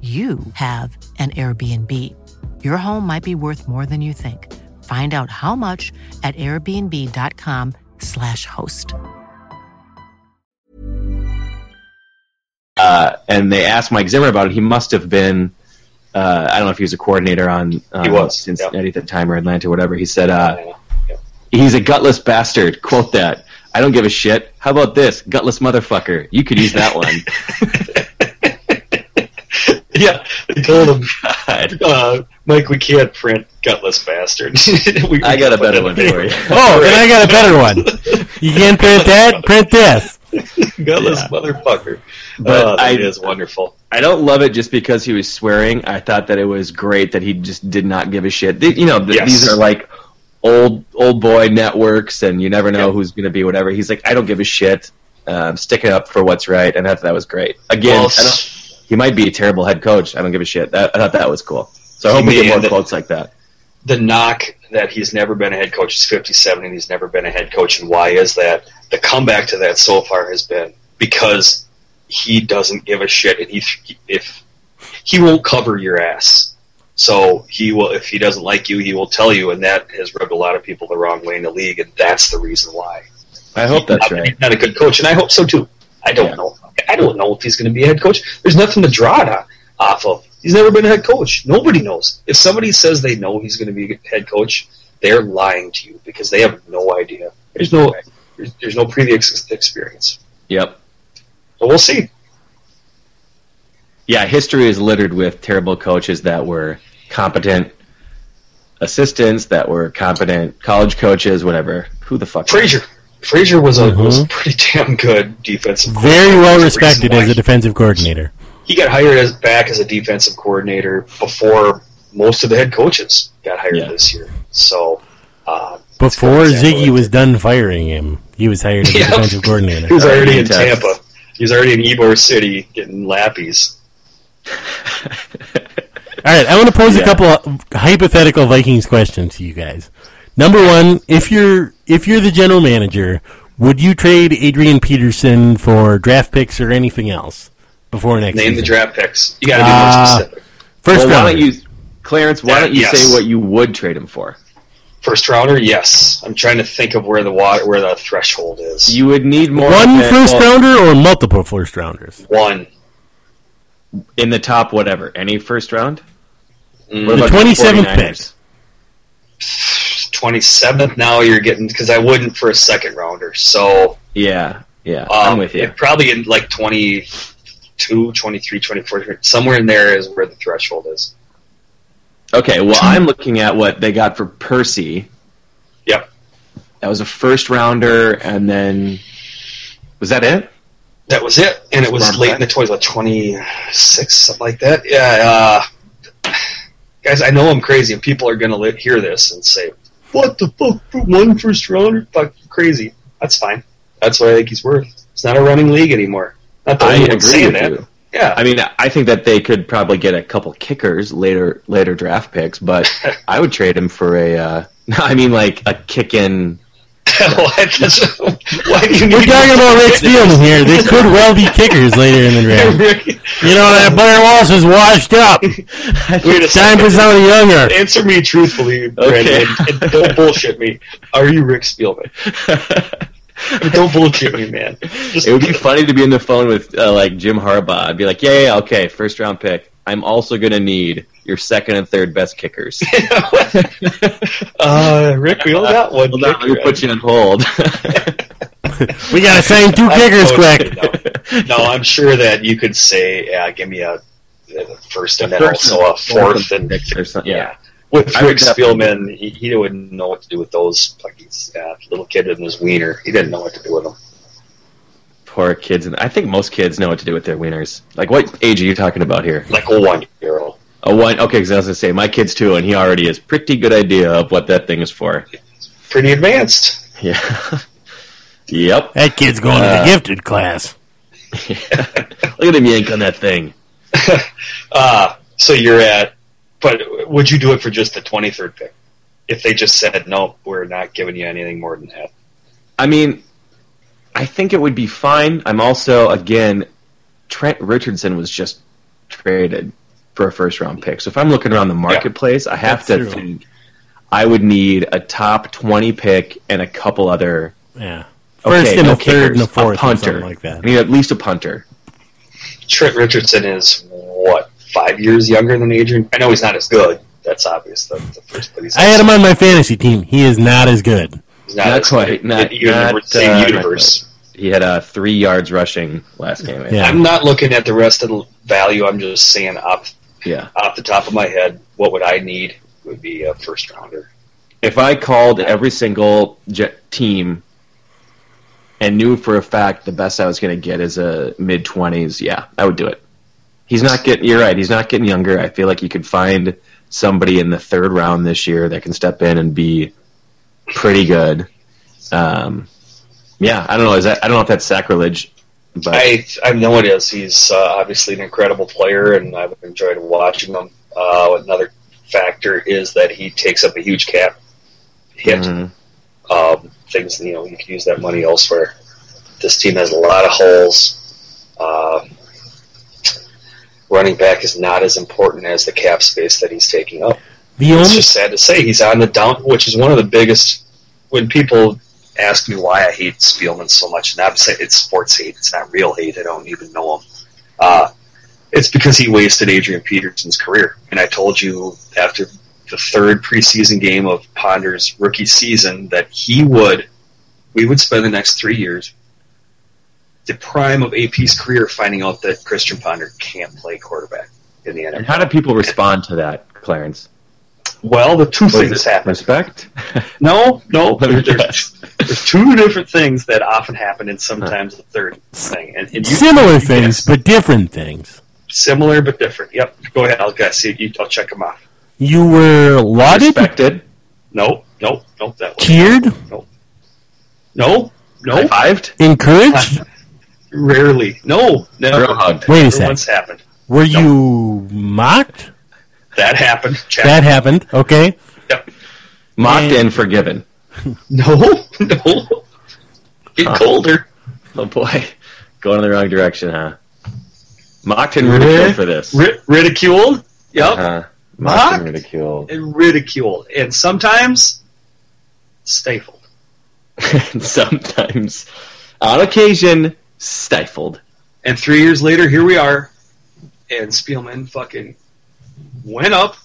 you have an Airbnb. Your home might be worth more than you think. Find out how much at airbnb.com/slash host. uh, and they asked Mike Zimmer about it. He must have been. Uh, I don't know if he was a coordinator on uh, He was, Cincinnati at the time or Atlanta or whatever. He said uh, he's a gutless bastard. Quote that. I don't give a shit. How about this, gutless motherfucker? You could use that one. Yeah, they told him, God. uh, Mike, we can't print gutless bastard. we, I got a better one for you. Oh, and I got a better one. You can't print that. Print this. gutless Yeah. motherfucker. But that I- is wonderful. I don't love it just because he was swearing. I thought that it was great that he just did not give a shit. Th- You know, th- Yes. these are like old old boy networks, and you never know Yeah. who's going to be whatever. He's like, I don't give a shit. Um, sticking up for what's right, and I thought that was great. Again, Well, I don't, he might be a terrible head coach. I don't give a shit. That, I thought that was cool. So I hope we get more it- quotes like that. the knock that he's never been a head coach. is 57 and he's never been a head coach. And why is that? The comeback to that so far has been because he doesn't give a shit, and he if he won't cover your ass. So he will, if he doesn't like you, he will tell you, and that has rubbed a lot of people the wrong way in the league, and that's the reason why. I hope that's Not- right. He's not a good coach, and I hope so too. I don't Yeah. know. I don't know if he's going to be a head coach. There's nothing to draw it off of. He's never been a head coach. Nobody knows. If somebody says they know he's going to be a head coach, they're lying to you because they have no idea. There's no, there's, there's no previous experience. Yep. But we'll see. Yeah, history is littered with terrible coaches that were competent assistants, that were competent college coaches, whatever. Who the fuck? Frazier. Frazier was a was a Mhm. pretty damn good defensive. Very well There's a reason respected as a defensive coordinator. he got hired as back as a defensive coordinator before most of the head coaches got hired Yeah. this year. So uh, Before That's a good example Ziggy right was done firing him, he was hired as a Yeah. defensive coordinator. he was already in Test. Tampa. He was already in Ybor City getting lappies. All right, I want to pose Yeah. a couple of hypothetical Vikings questions to you guys. Number one, if you're if you're the general manager, would you trade Adrian Peterson for draft picks or anything else before next Name the draft picks. You got to be Uh, more specific. First well, why don't you, Clarence? Why don't you yes. say what you would trade him for? First rounder, yes. I'm trying to think of where the water, where the threshold is. You would need more One than- first well, rounder or multiple first rounders? One. in the top whatever any first round. Mm, What The 27th 49ers? 27th now you're getting because I wouldn't for a second rounder. So Yeah, yeah, um, I'm with you. it probably in like 22, 23, 24, somewhere in there is where the threshold is. Okay, well, I'm looking at what they got for Percy. Yep. That was a first rounder, and then was that it? That was it, and it was late back? in the toys, like twenty six, something like that. Yeah, uh, guys, I know I'm crazy, and people are gonna hear this and say, "What the fuck? One first rounder? Fuck, crazy." That's fine. That's what I think he's worth. It's not a running league anymore. Not the I agree with that. you. Yeah, I mean, I think that they could probably get a couple kickers later, later draft picks, but I would trade him for a. Uh, I mean, like a kick in. What? That's- why do you need We're talking about Rick Spielman here. They could well be kickers later in the draft. You know that Blair Walsh is washed up. wait a Time for second. somebody younger. Answer me truthfully, Brandon, and, and don't bullshit me. Are you Rick Spielman? don't bullshit me, man. Just It would be funny to be on the phone with uh, like Jim Harbaugh. I'd be like, yeah, yeah, okay, first round pick. I'm also going to need your second and third best kickers. uh, Rick, we only got one. Hold on, let me kicker. put you on hold. We got to sign two kickers quick. No, no, I'm sure that you could say, yeah, give me a, a first and then First also a and fourth fourth and and sixth or something, yeah. yeah. With I Rick Spielman, he, he wouldn't know what to do with those. Like he's got a little kid in his wiener. He didn't know what to do with them. Poor kids, and I think most kids know what to do with their wieners. Like, what age are you talking about here? Like a one year old. A one? Okay, because I was gonna say my kids too, and he already has pretty good idea of what that thing is for. Pretty advanced. Yeah. yep. That kid's going to Uh, the gifted class. Look at him yank on that thing. Uh, so you're at, but would you do it for just the 23rd pick? If they just said, no, we're not giving you anything more than that. I mean, I think it would be fine. I'm also again, Trent Richardson was just traded for a first round pick. So if I'm looking around the marketplace, I have to true. think I would need a top 20 pick and a couple other Yeah. First okay, and no a third and a fourth, or punter, something like I that. need at least a punter. Trent Richardson is, what, five years younger than Adrian? I know he's not as good. That's obvious. The, the first, but he's I had him on my fantasy team. He is not as good. He's not, Not as quite, good. not- Even not, the same uh, not universe. He had uh, three yards rushing last game. I think. Yeah. I'm not looking at the rest of the value. I'm just saying off yeah. off the top of my head, what would I need would be a first rounder. if I called every single jet team and knew for a fact the best I was going to get is a mid twenties, yeah, I would do it. He's not getting. You're right. He's not getting younger. I feel like you could find somebody in the third round this year that can step in and be pretty good. Um, yeah, I don't know. Is that? I don't know if that's sacrilege, but I I know it is. He's uh, obviously an incredible player, and I've enjoyed watching him. Uh, another factor is that he takes up a huge cap hit. Mhm. Um, things you know you can use that money elsewhere. This team has a lot of holes. Uh, running back is not as important as the cap space that he's taking up. The It's just sad to say he's on the down, which is one of the biggest. When people ask me why I hate Spielman so much, and I'm saying it's sports hate, it's not real hate. I don't even know him. Uh, it's because he wasted Adrian Peterson's career, and I told you after the third preseason game of Ponder's rookie season that he would, we would spend the next three years, the prime of AP's career, finding out that Christian Ponder can't play quarterback in the NFL. and how do people respond to that, Clarence? Well, the two Was things it happen. Respect. No, no. Let There, there's, there's two different things that often happen, and sometimes the third thing. And, and you, similar you things, guess. but different things. similar but different. Yep. Go ahead. I'll guess. You, you, I'll check them off. You were lauded, Respected. No, no, no. That was cheered, no, no, High no. fived. encouraged. Rarely. No, never. Real hugged. Wait a second. sec. once happened. Were you mocked? That happened. Check. That happened. Okay. Yep. Mocked And- and forgiven. No, no. Get Huh. colder. Oh boy, going in the wrong direction, huh? Mocked and ridiculed for this. Ri- ridiculed. Yep. Uh-huh. Mocked and ridiculed. And ridiculed, and sometimes stifled. Sometimes, on occasion, stifled. And three years later, here we are, and Spielman fucking went up,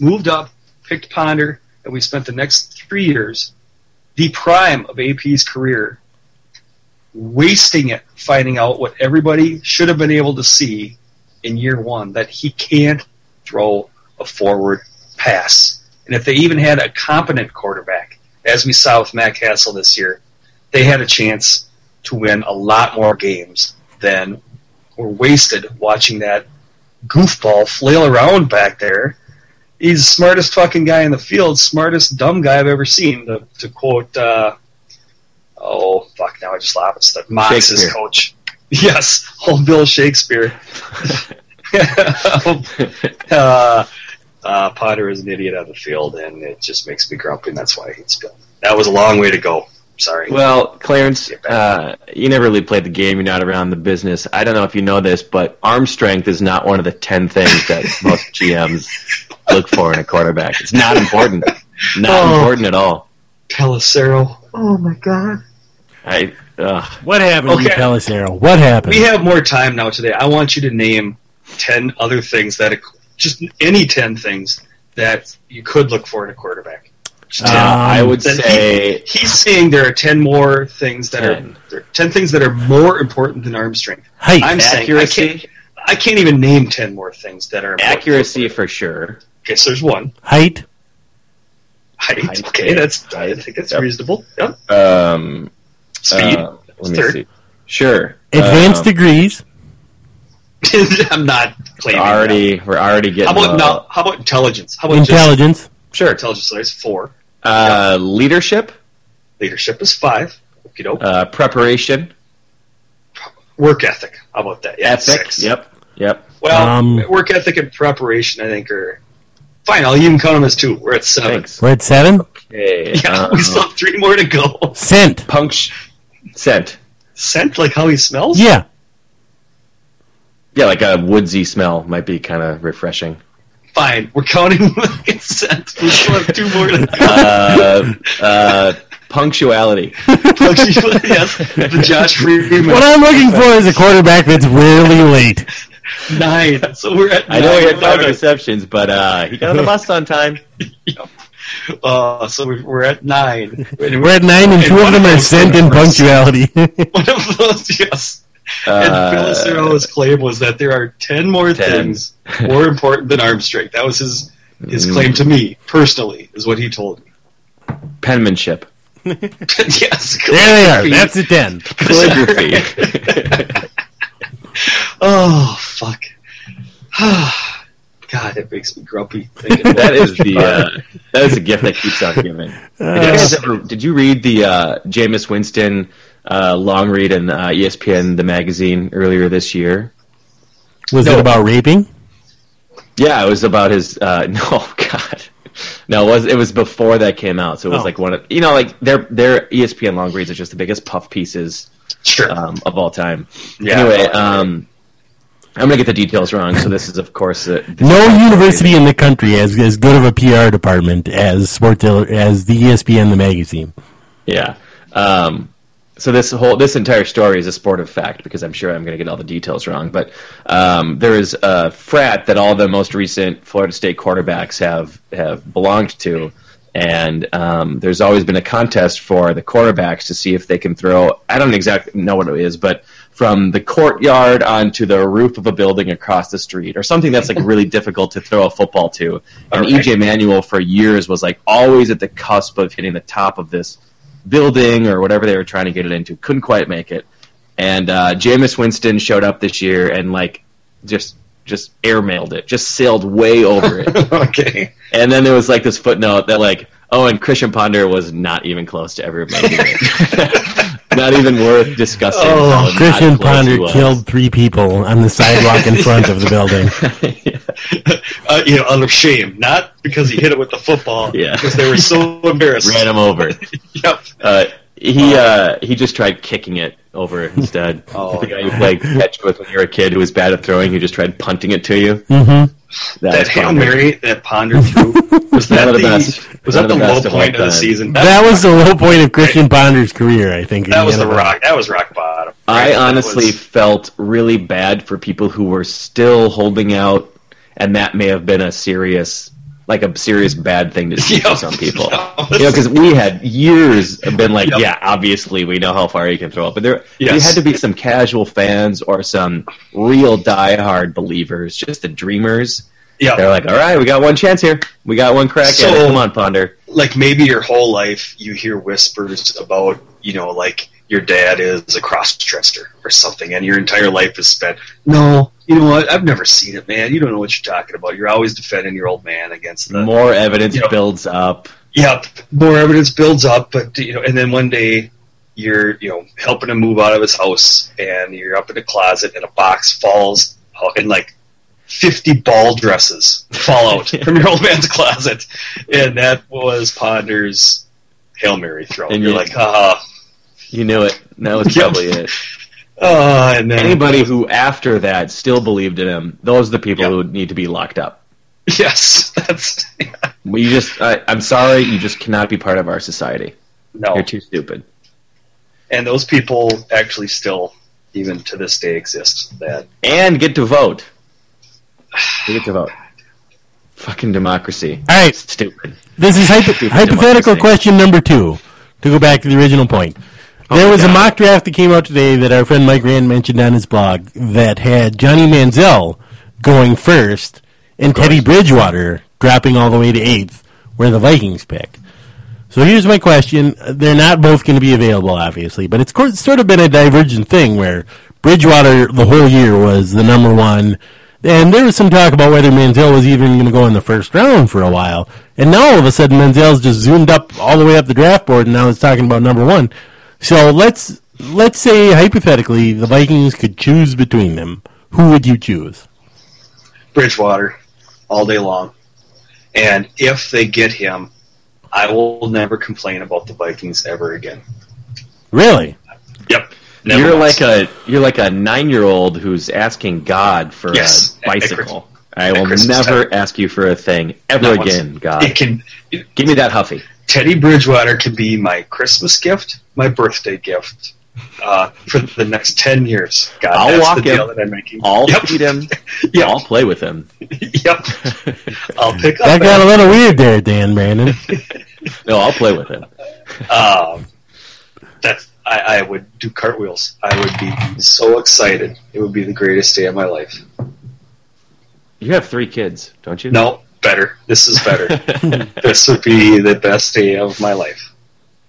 moved up, picked Ponder, and we spent the next three years, the prime of AP's career, wasting it finding out what everybody should have been able to see in year one that he can't throw a forward pass. And if they even had a competent quarterback, as we saw with Matt Cassel this year, they had a chance to win a lot more games than were wasted watching that goofball flail around back there. He's the smartest fucking guy in the field, smartest dumb guy I've ever seen. To, to quote, uh, oh fuck, now I just lost it. Mox's Shakespeare. coach. Yes, old Bill Shakespeare. uh, uh, Potter is an idiot on the field, and it just makes me grumpy, and that's why I hate Spill. That was a long way to go. Sorry. Well, Clarence, uh, you never really played the game. You're not around the business. I don't know if you know this, but arm strength is not one of the ten things that most GMs look for in a quarterback. It's not important. Not Oh. important at all. Pelissero. Oh my god. I. Ugh. What happened to Okay. Pelissero? What happened? We have more time now today. I want you to name ten other things that just any ten things that you could look for in a quarterback. Just 10. Uh, I would Then he- say he's saying there are ten more things that 10. are there are ten things that are more important than arm strength. height. I'm saying I can't, I can't even name ten more things that are important. Accuracy for sure. Okay, so there's one. height. Height. Height. Okay, that's I think that's Yep. reasonable. Yep. Um, Speed. uh, let me Third. see. Sure. Advanced Um, degrees. I'm not claiming already, we're already getting. How about uh, now? How about intelligence? How about just Intelligence. Sure. intelligence? So that's four. Uh, leadership, Leadership is five. You know, uh, preparation, work ethic. How about that? Yeah, ethic. six. Yep. Yep. Well, Um, work ethic and preparation, I think, are fine. I'll even count them as two. We're at seven. Thanks. We're at seven. Okay. Yeah, uh, we still have three more to go. Scent. punct- scent. Scent, like how he smells. Yeah. Yeah, like a woodsy smell might be kind of refreshing. Fine, we're counting with scent. We still have two more to go. Uh, uh, punctuality. yes, the Josh Freeman What I'm looking for is a quarterback that's rarely late. nine. So we're at. I know he nine. had five interceptions, but uh, he got on the bus on time. Uh, so we're, we're at nine. We're at nine, and two of them are scent in punctuality. One of those, yes. and Uh, Pelissero's claim was that there are ten more Ten. things more important than arm strength. That was his his claim to me personally, is what he told me. penmanship, yes, there they are. That's it then. calligraphy. Oh fuck! God, it makes me grumpy. That is the uh, that is the gift that keeps on giving. Did, you ever, did you read the uh, Jameis Winston uh, long read in uh, ESPN the magazine earlier this year? Was No. it about raping? Yeah, it was about his. Uh, no, God, no, it was it was before that came out. So it was Oh. like one of you know like their their ESPN long reads are just the biggest puff pieces sure. um, of all time. Yeah. Anyway, um, I'm gonna get the details wrong. So this is of course uh, this No is- university in the country has as good of a PR department as Sports as the ESPN the magazine. Yeah. Um, so this whole this entire story is a sportive fact because I'm sure I'm going to get all the details wrong. But um, there is a frat that all the most recent Florida State quarterbacks have have belonged to, and um, there's always been a contest for the quarterbacks to see if they can throw. I don't exactly know what it is, but from the courtyard onto the roof of a building across the street, or something that's like really difficult to throw a football to. And Alright. EJ Manuel for years was like always at the cusp of hitting the top of this building or whatever they were trying to get it into. Couldn't quite make it. And uh, Jameis Winston showed up this year and like just just airmailed it, just sailed way over it. okay. and then there was like this footnote that like, oh, and Christian Ponder was not even close to ever making it. Not even worth discussing. Oh, Christian Ponder killed three people on the sidewalk in front of the building. Uh, you know, out of shame, not because he hit it with the football. Yeah. Because they were so embarrassed. Ran him over. Yep. Uh, he uh, he just tried kicking it over instead. Oh, the guy you played catch with when you were a kid who was bad at throwing, he just tried punting it to you. Mm-hmm. That was Hail Mary that Ponder threw was that the the, best. was that the the low best of point of the season? That was the low point of Christian Ponder's career, I think. that was the rock. That was rock bottom. I honestly was- felt really bad for people who were still holding out, and that may have been a serious, like a serious bad thing to see Yeah. for some people. You know, because we had years been like, Yep. yeah, obviously we know how far you can throw it, but there, there Yes. had to be some casual fans or some real diehard believers, just the dreamers. yeah. They're like, all right, we got one chance here. We got one crack at it. Come on, Ponder. like maybe your whole life you hear whispers about you know like your dad is a cross-dresser or something and your entire life is spent no you know what? I've never seen it man. You don't know what you're talking about. You're always defending your old man against the More evidence Yep. builds up. yep. More evidence builds up but you know and then one day you're you know helping him move out of his house and you're up in the closet and a box falls out and like 50 ball dresses fall out from your old man's closet. And that was ponder's hail mary throw. And you're you- like haha You knew it. That was probably it. Oh, and then Anybody who after that still believed in him, those are the people Yep. who need to be locked up. yes that's We just, I, I'm sorry, you just cannot be part of our society. no You're too stupid. and those people actually still even to this day exist that And get to vote. They get to vote. Fucking democracy. All right, Stupid. this is hypo- Stupid hypothetical democracy. question number two. To go back to the original point, there was a mock draft that came out today that our friend Mike Rand mentioned on his blog that had Johnny Manziel going first and Teddy Bridgewater dropping all the way to eighth, where the Vikings pick. So here's my question: They're not both going to be available, obviously, but it's sort of been a divergent thing where Bridgewater the whole year was the number one, and there was some talk about whether Manziel was even going to go in the first round for a while, and now all of a sudden Manziel's just zoomed up all the way up the draft board, and now it's talking about number one. So let's let's say hypothetically the Vikings could choose between them. Who would you choose? Bridgewater, all day long. And if they get him, I will never complain about the Vikings ever again. Really? Yep. Never you're once. like a you're like a nine year old who's asking God for Yes, a at- at bicycle. I will never time. ask you for a thing ever Not once. again, God. It can Give me that Huffy. Teddy Bridgewater can be my Christmas gift, my birthday gift, uh, for the next ten years. God, I'll that's walk the deal him. that I'm making. I'll yep. feed him. Yep. I'll play with him. yep. I'll pick up. That got a little weird there, Dan Brandon. No, I'll play with him. Um, that's I, I would do cartwheels. I would be so excited. It would be the greatest day of my life. You have three kids, don't you? No, better. This is better. this would be the best day of my life.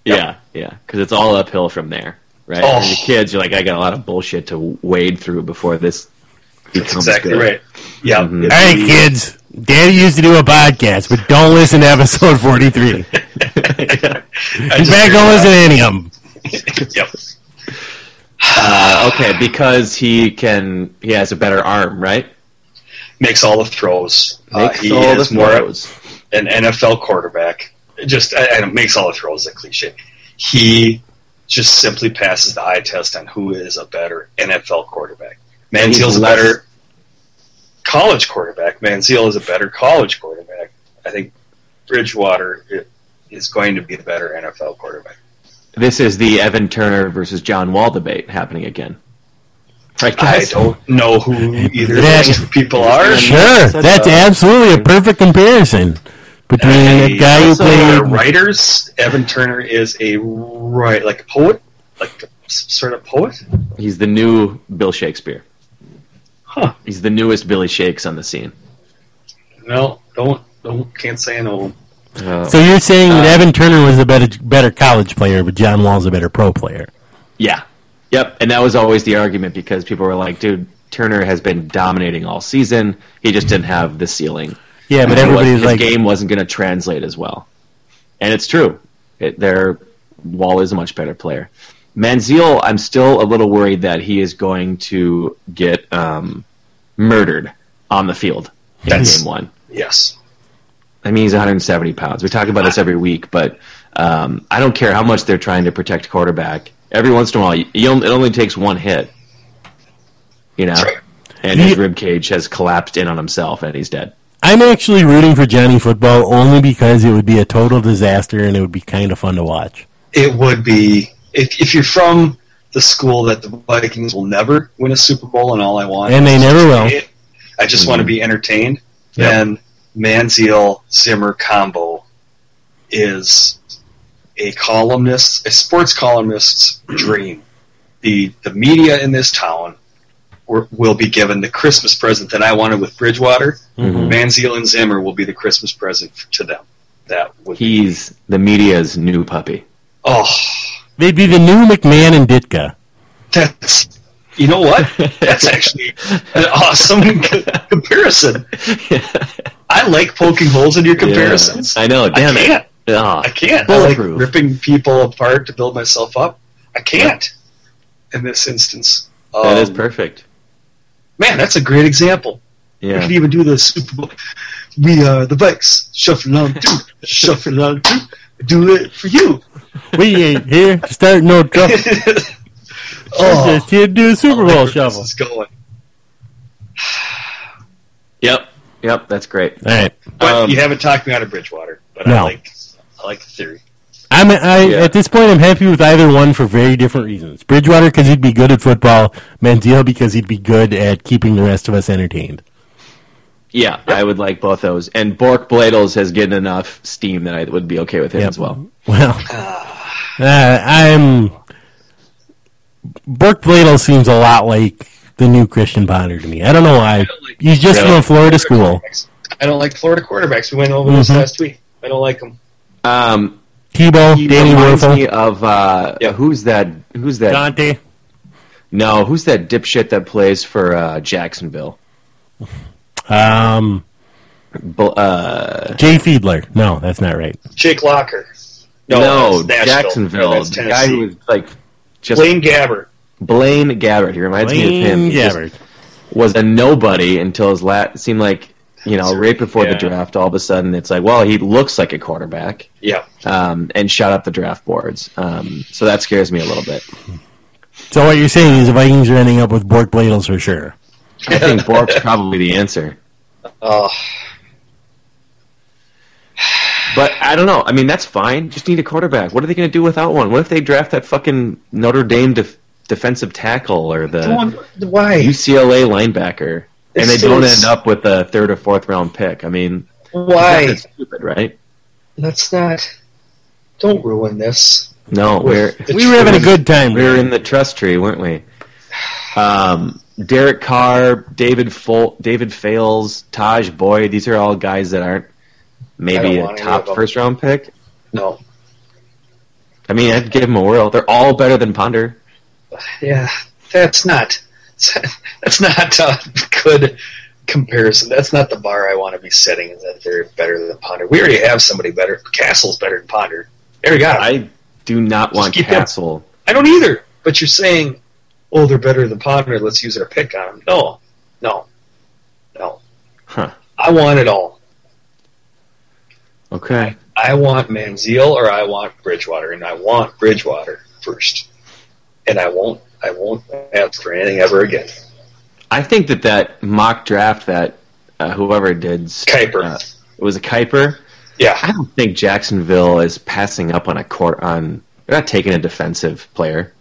Yeah, yeah, because it's all uphill from there, right? Oh. When your kids, you're like, I got a lot of bullshit to wade through before this becomes That's exactly good. right. Yeah. Mhm. it'd All right, kids. Daddy used to do a podcast, but don't listen to episode 43. In I just fact, don't listen to any of them. Yep. Uh, okay, because he can, he has a better arm, right? Makes all the throws. Uh, Makes he all is the more throws. an NFL quarterback. Just and makes all the throws. A cliche. He just simply passes the eye test on who is a better NFL quarterback. Manziel's a better college quarterback. Manziel is a better college quarterback. I think Bridgewater is going to be the better NFL quarterback. This is the Evan Turner versus John Wall debate happening again. Right, I don't know who either of That- those two people are. Sure, that's absolutely a perfect comparison between a guy who Also, uh, played. writers. Evan Turner is a right like a poet, like a s- sort of poet. He's the new Bill Shakespeare. Huh? He's the newest Billy Shakes on the scene. No, don't don't can't say no. Uh, So you're saying that Evan Turner was a better better college player, but John Wall's a better pro player. yeah, yep. And that was always the argument because people were like, "Dude, Turner has been dominating all season. He just didn't have the ceiling. Yeah, but everybody's wasn't- his like, game wasn't going to translate as well." And it's true. It, their Wall is a much better player. Manziel, I'm still a little worried that he is going to get um, murdered on the field in That's- game one. Yes, I mean, he's 170 pounds. We talk about this every week, but um, I don't care how much they're trying to protect quarterback. Every once in a while, you, you only, it only takes one hit, you know, and his rib cage has collapsed in on himself, and he's dead. I'm actually rooting for Johnny Football only because it would be a total disaster and it would be kind of fun to watch. it would be if if you're from the school that the Vikings will never win a Super Bowl, and all I want And they never will. see it, I just want to mm-hmm. be entertained. Yep. Then Manziel Zimmer combo is a columnist, a sports columnist's dream. The the media in this town were, will be given the Christmas present that I wanted with Bridgewater. Mm-hmm. Manziel and Zimmer will be the Christmas present to them. That would be, He's the media's new puppy. oh They'd be the new McMahon and Ditka. that's you know what that's actually an awesome c- comparison. I like poking holes in your comparisons. I know. Damn I can't. it. Ah, I can't. I like ripping people apart to build myself up. I can't in this instance. that is Um, perfect. Man, that's a great example. We Yeah. could even do the Super Bowl. We are the Vikes. Shuffle on two. Shuffle on two. Do it for you. We ain't here to start no trouble. oh, Just here to do a Super Bowl shuffle. This is going. Yep. Yep. That's great. All right. But Um, you haven't talked me out of Bridgewater. But No. I like I like the theory. I'm I, Yeah. at this point. I'm happy with either one for very different reasons. Bridgewater because he'd be good at football. Manziel because he'd be good at keeping the rest of us entertained. Yeah, I would like both those. And Bork Bladels has gotten enough steam that I would be okay with him Yep. as well. Well, uh, I'm Burke Bladel seems a lot like the new Christian Ponder to me. I don't know why. He's just from Florida school. I don't like Florida quarterbacks. We went over this Mhm. last week. I don't like them. Um, Tebow, He Danny reminds me of uh, Yeah. who's that? Who's that? Dante. No, who's that dipshit that plays for uh, Jacksonville? Um, Bu- uh, Jay Fiedler. No, that's not right. Jake Locker. no, that's Jacksonville. No, that's the guy who was like just Blaine Gabbert. Blaine Gabbert. He reminds me of him. Blaine Gabbert. was a nobody until his lat seemed like you know right before the draft. All of a sudden, it's like, well, he looks like a quarterback, Yeah. um, and shot up the draft boards. Um, so that scares me a little bit. So what you're saying is the Vikings are ending up with Bork Bladels for sure. I think Bork's probably the answer. Uh, But I don't know. I mean, that's fine. Just need a quarterback. What are they going to do without one? What if they draft that fucking Notre Dame def- defensive tackle or the why? UCLA linebacker, and they don't end up with a third or fourth round pick? I mean, Why? that's stupid, right? Let's not. Don't ruin this. No, we're We were having a good time. we were in the trust tree, weren't we? Um, Derek Carr, David Fol- David Fales, Tajh Boyd. These are all guys that aren't maybe a top first round pick. No. I mean, I'd give them a whirl. They're all better than Ponder. Yeah, that's not. That's not a good comparison. That's not the bar I want to be setting. Is that they're better than Ponder? We already have somebody better. Cassel's better than Ponder. There we go. I do not want keep them. Castle. I don't either. But you're saying, oh, they're better than Ponder. Let's use our pick on them. No, no, no. Huh. I want it all. Okay. I want Manziel or I want Bridgewater, and I want Bridgewater first. And I won't. I won't ask for anything ever again. I think that that mock draft that uh, whoever did Kiper. uh, it was a Kiper. Yeah, I don't think Jacksonville is passing up on a court on. They're not taking a defensive player.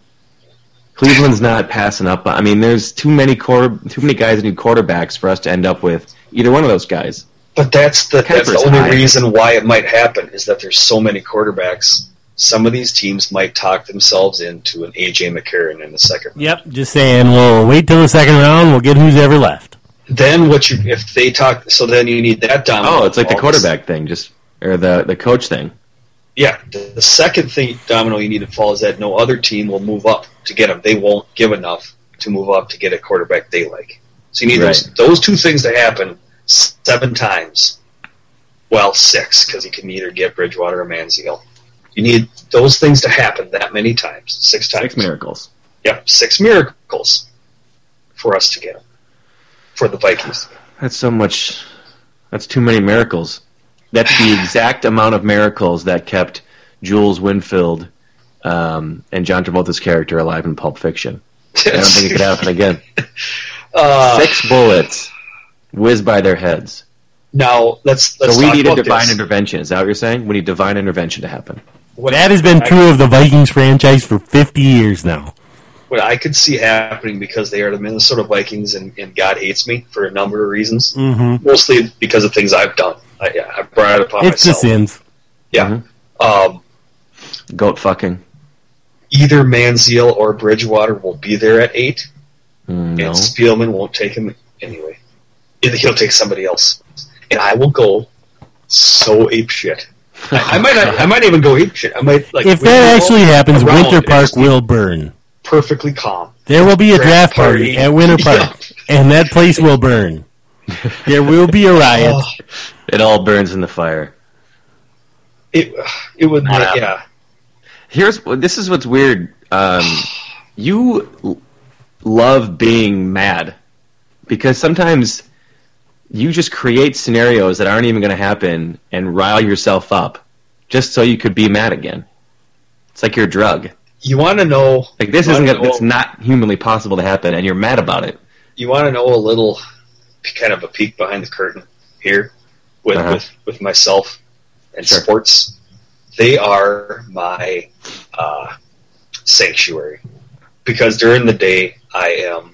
Cleveland's not passing up. I mean, there's too many quarter, too many guys that need quarterbacks for us to end up with either one of those guys. But that's the that's the only high. reason why it might happen is that there's so many quarterbacks. Some of these teams might talk themselves into an AJ McCarron in the second. round. Yep, just saying. We'll wait till the second round. We'll get who's ever left. Then what you if they talk so then you need that domino. Oh, it's like the involved. quarterback thing, just or the the coach thing. Yeah, the, the second thing domino you need to fall is that no other team will move up to get them. They won't give enough to move up to get a quarterback they like. So you need those those two things to happen seven times. Well, six because you can either get Bridgewater or Manziel. You need those things to happen that many times, six times. Six miracles. Yep, six miracles for us to get. For the Vikings. That's so much. That's too many miracles. That's the exact amount of miracles that kept Jules Winfield um, and John Travolta's character alive in Pulp Fiction. I don't think it could happen again. Uh, Six bullets whiz by their heads. now let's let's so we need a divine this. intervention. Is that what you're saying? We need divine intervention to happen. What- That has been I- true of the Vikings franchise for 50 years now. what I could see happening because they are the Minnesota Vikings and, and God hates me for a number of reasons. Mm-hmm. Mostly because of things I've done. I, yeah, I brought it upon It's the myself. sins. Yeah. Um, Goat fucking. either Manziel or Bridgewater will be there at eight, Mm, no. and Spielman won't take him anyway. He'll take somebody else, and I will go so ape shit. I, I might not, I might even go ape shit. I might like If that actually happens, Winter Park will burn. perfectly calm. There will be a draft Draft party party. at Winter Park, Yeah. and that place will burn. There will be a riot. Oh, It all burns in the fire. it it would Not make, yeah. Here's this is what's weird. Um, you l- love being mad because sometimes you just create scenarios that aren't even going to happen and rile yourself up just so you could be mad again. It's like your drug. You want to know Like this isn't gonna, it's not humanly possible to happen, and you're mad about it. you want to know a little kind of a peek behind the curtain here with Uh-huh. with, with myself and Sure. sports. They are my uh, sanctuary because during the day I am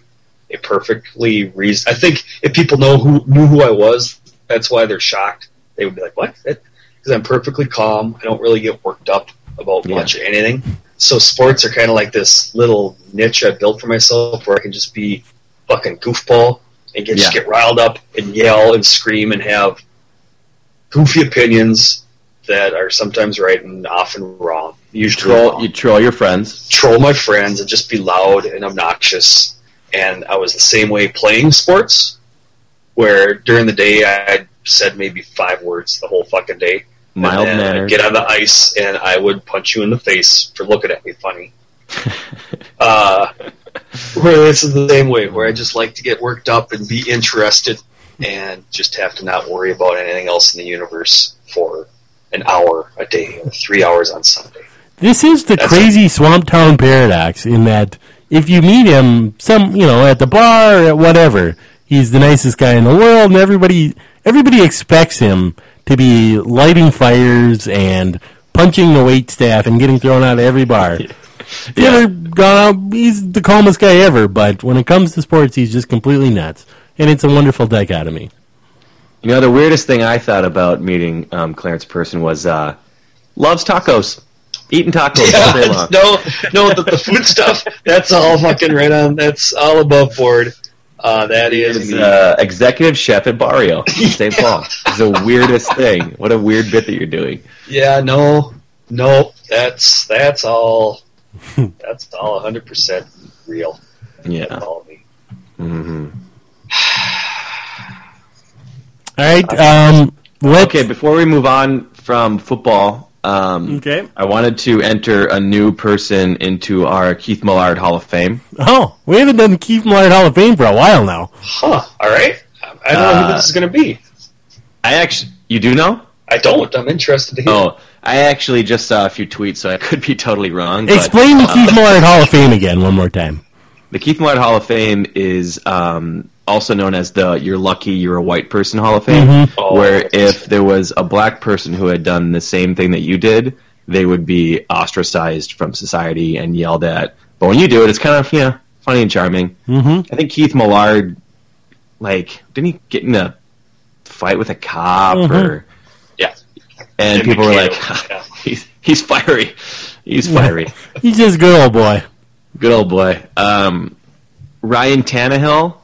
a perfectly reason. I think if people know who knew who I was, that's why they're shocked. They would be like, "What?" Because I'm perfectly calm. I don't really get worked up about Yeah. much of anything. So sports are kind of like this little niche I built for myself where I can just be fucking goofball and get, just get riled up and yell and scream and have goofy opinions that are sometimes right and often wrong. You Usually troll, wrong. you troll your friends. troll my friends and just be loud and obnoxious. And I was the same way playing sports, where during the day I said maybe five words the whole fucking day. Mild and then I'd mannered. Get on the ice and I would punch you in the face for looking at me funny. uh, where this is the same way, where I just like to get worked up and be interested and just have to not worry about anything else in the universe for an hour a day or three hours on Sunday. This is the That's crazy Swamp Town paradox in that if you meet him some you know at the bar or at whatever, he's the nicest guy in the world and everybody everybody expects him to be lighting fires and punching the wait staff and getting thrown out of every bar. If you ever gone out, he's the calmest guy ever, but when it comes to sports he's just completely nuts. And it's a wonderful dichotomy. You know, the weirdest thing I thought about meeting um, Clarence Person was uh, loves tacos, eating tacos all day long. no, no, the, the food stuff, that's all fucking right on. That's all above board. Uh, that is uh, executive chef at Barrio, in St. Paul. It's the weirdest thing. What a weird bit that you're doing. yeah, no, no, that's that's all. That's all 100 percent real. Yeah. all me. hmm All right, um Okay, before we move on from football, um, Okay. I wanted to enter a new person into our Keith Millard Hall of Fame. Oh, we haven't done Keith Millard Hall of Fame for a while now. Huh? All right. I don't know Uh, who this is going to be. I actually, you do know? I don't. I'm interested to hear. Oh, I actually just saw a few tweets, so I could be totally wrong. but, Explain the uh, Keith Millard Hall of Fame again one more time. The Keith Millard Hall of Fame is um, also known as the "You're Lucky You're a White Person Hall of Fame," Mm-hmm. Oh. where if there was a black person who had done the same thing that you did, they would be ostracized from society and yelled at. But when you do it, it's kind of yeah, funny and charming. Mm-hmm. I think Keith Millard, like, didn't he get in a fight with a cop Mhm. or? Yeah. And In people were Mikhail, like, yeah. he's he's fiery, he's fiery. He's just good old boy. Good old boy. Um, Ryan Tannehill.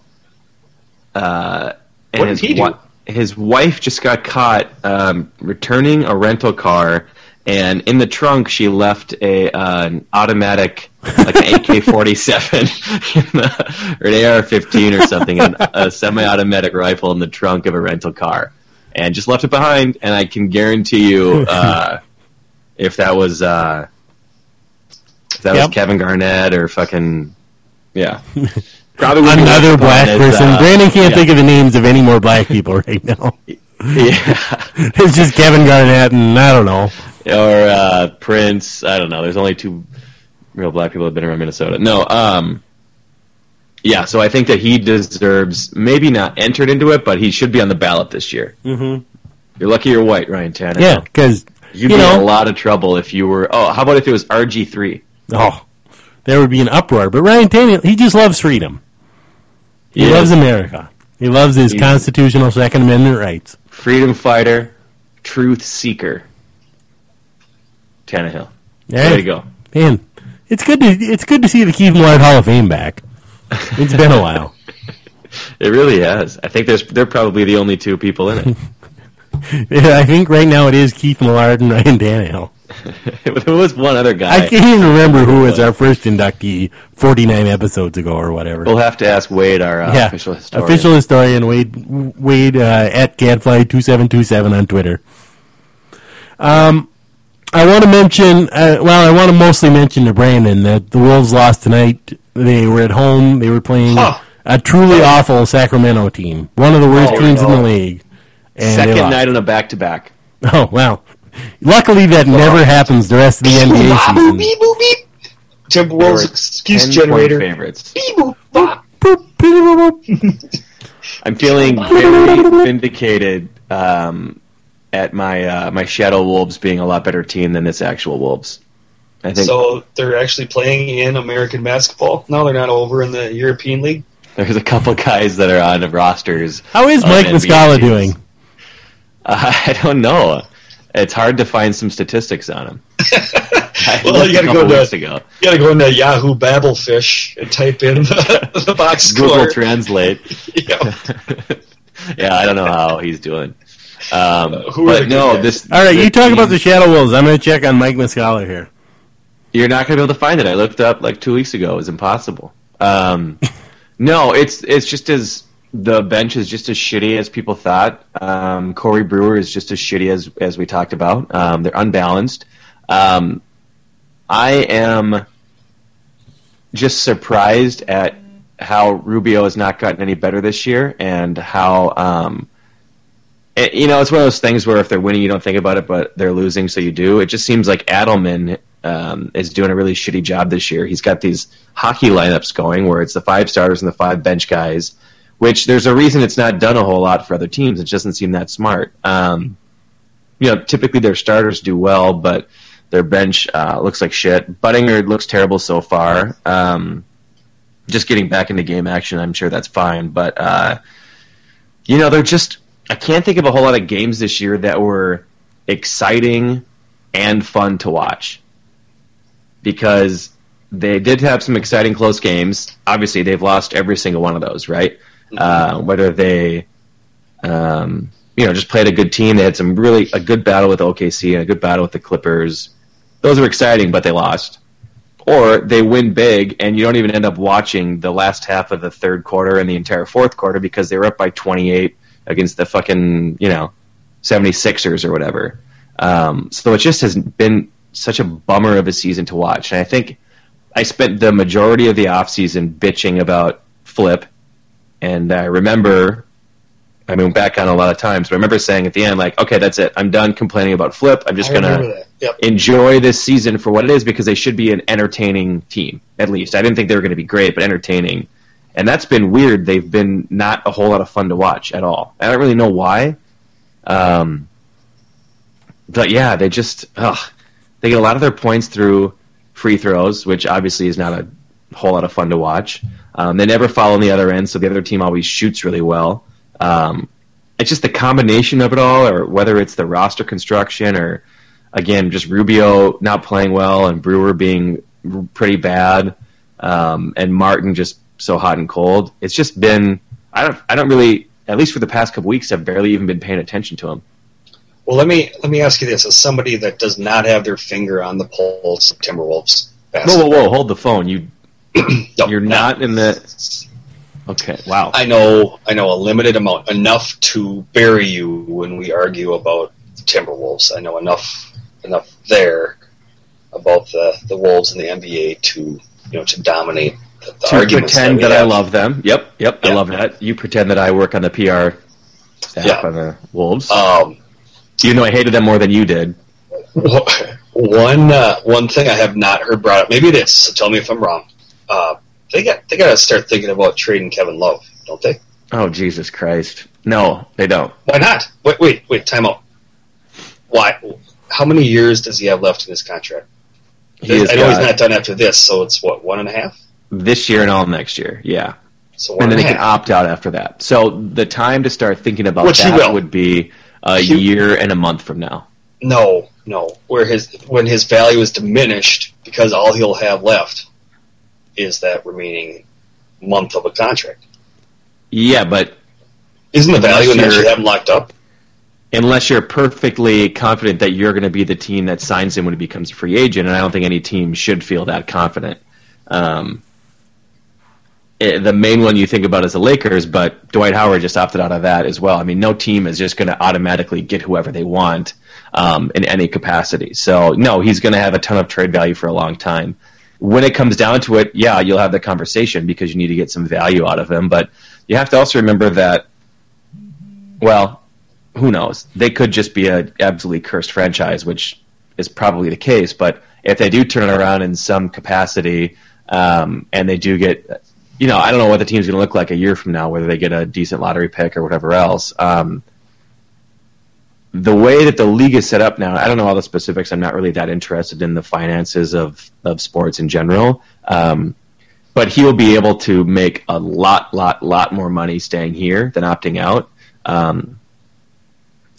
Uh, and What did his, he do? wi- his wife just got caught um, returning a rental car, and in the trunk she left a uh, an automatic, like an AK forty seven, or an AR fifteen or something, and a semi-automatic rifle in the trunk of a rental car, and just left it behind. And I can guarantee you, uh, if that was. Uh, if that Yep. was Kevin Garnett or fucking yeah, probably Another black person. uh, Brandon can't yeah. think of the names of any more black people right now. yeah, It's just Kevin Garnett and I don't know. or uh, Prince. I don't know. There's only two real black people that have been around Minnesota. No, um, yeah. So I think that he deserves maybe not entered into it, but he should be on the ballot this year. Mm-hmm. You're lucky you're white, Ryan Tannehill. Yeah, because You'd you be in a lot of trouble if you were. Oh, how about if it was RG three? oh, there would be an uproar. But Ryan Tannehill, he just loves freedom. He Yeah. loves America. He loves his He- constitutional Second Amendment rights. Freedom fighter, truth seeker. Tannehill. Yeah. Way to go. Man, it's good to it's good to see the Keith Millard Hall of Fame back. It's been a while. It really has. I think there's they're probably the only two people in it. Yeah, I think right now it is Keith Millard and Ryan Tannehill. there was one other guy. I can't even remember who was our first inductee 49 episodes ago or whatever. We'll have to ask Wade, our uh, yeah, official historian. official historian Wade Wade uh, at Gadfly2727 on Twitter. Um, I want to mention, uh, well, I want to mostly mention to Brandon that the Wolves lost tonight. They were at home. They were playing Huh. a truly awful Sacramento team, one of the worst Oh, teams in the league. And Second night on a back to back. Oh well. Luckily, that never happens the rest of the NBA season. Beep, boop, beep. Timberwolves excuse generator. favorites. Beep, boop, bop. I'm feeling very vindicated um, at my uh, my Shadow Wolves being a lot better team than this actual Wolves. I think So they're actually playing in American basketball. No, they're not over in the European League. there's a couple guys that are on the rosters. How is of Mike NBA Muscala teams. doing? Uh, I don't know. It's hard to find some statistics on him. Well, you gotta go couple to- weeks ago. You gotta go into Yahoo Babelfish and type in the, the box Google. Translate. Yeah. yeah, I don't know how he's doing. Um, Uh, who but the no, this. All right, the you talk about the Shadow Wolves. I'm going to check on Mike Muscala here. You're not going to be able to find it. I looked up like two weeks ago. It was impossible. Um, no, it's it's just as the bench is just as shitty as people thought. Um, Corey Brewer is just as shitty as as we talked about. Um, they're unbalanced. Um, I am just surprised at how Rubio has not gotten any better this year, and how um, it- you know it's one of those things where if they're winning, you don't think about it, but they're losing, so you do. It just seems like Adelman um, is doing a really shitty job this year. He's got these hockey lineups going where it's the five starters and the five bench guys, which there's a reason it's not done a whole lot for other teams. It doesn't seem that smart. Um, you know, typically their starters do well, but their bench uh, looks like shit. Budinger looks terrible so far. Um, just getting back into game action, I'm sure that's fine. But uh, you know, they're just I can't think of a whole lot of games this year that were exciting and fun to watch because they did have some exciting close games. Obviously, they've lost every single one of those, right? Uh, whether they, um, you know, just played a good team, they had some really a good battle with OKC and a good battle with the Clippers. Those were exciting, but they lost. Or they win big, and you don't even end up watching the last half of the third quarter and the entire fourth quarter because they were up by 28 against the fucking, you know, 76ers or whatever. Um, so it just has been such a bummer of a season to watch. And I think I spent the majority of the offseason bitching about Flip. And I remember, I mean, back on a lot of times, but I remember saying at the end, like, okay, that's it. I'm done complaining about Flip. I'm just going to. Yep. enjoy this season for what it is because they should be an entertaining team, at least. I didn't think they were going to be great, but entertaining. And that's been weird. They've been not a whole lot of fun to watch at all. I don't really know why. Um, but yeah, they just, ugh, they get a lot of their points through free throws, which obviously is not a whole lot of fun to watch. Um, they never foul on the other end, so the other team always shoots really well. Um, it's just the combination of it all, or whether it's the roster construction, or again, just Rubio not playing well and Brewer being pretty bad, um, and Martin just so hot and cold. It's just been I don't I don't really at least for the past couple weeks I've barely even been paying attention to him. Well, let me let me ask you this: as somebody that does not have their finger on the pulse of Timberwolves Whoa, whoa, whoa! Hold the phone. You No, you're not in the okay. Wow. I know, I know a limited amount, enough to bury you when we argue about the Timberwolves. I know enough, enough there about the the Wolves in the NBA to you know to dominate the, the to pretend we that, I love them. Yep, yep, I love that. You pretend that I work on the PR staff Yeah. on the Wolves. Um, Even though I hated them more than you did. one uh, one thing I have not heard brought up. Maybe it is. So tell me if I'm wrong. Uh, they got they got to start thinking about trading Kevin Love, don't they? Oh Jesus Christ! No, they don't. Why not? Wait, wait, wait. Time out. Why? How many years does he have left in his contract? I know got he's not done after this, so it's what one and a half. this year and all next year. Yeah, So one and then they can opt out after that. So the time to start thinking about Which that would be a He- year and a month from now. No, no. Where his when his value is diminished because all he'll have left is that remaining month of a contract. Yeah, but Isn't the value in that you're- have him locked up? unless you're perfectly confident that you're going to be the team that signs him when he becomes a free agent, and I don't think any team should feel that confident. Um, eh, the main one you think about is the Lakers, but Dwight Howard just opted out of that as well. I mean, no team is just going to automatically get whoever they want um, in any capacity. So, no, he's going to have a ton of trade value for a long time. When it comes down to it, yeah, you'll have the conversation because you need to get some value out of him. But you have to also remember that, well, who knows? They could just be an absolutely cursed franchise, which is probably the case. But if they do turn it around in some capacity, um, and they do get, you know, I don't know what the team's going to look like a year from now, whether they get a decent lottery pick or whatever else. Um, the way that the league is set up now, I don't know all the specifics. I'm not really that interested in the finances of, of sports in general. Um, but he'll be able to make a lot, lot, lot more money staying here than opting out. Um,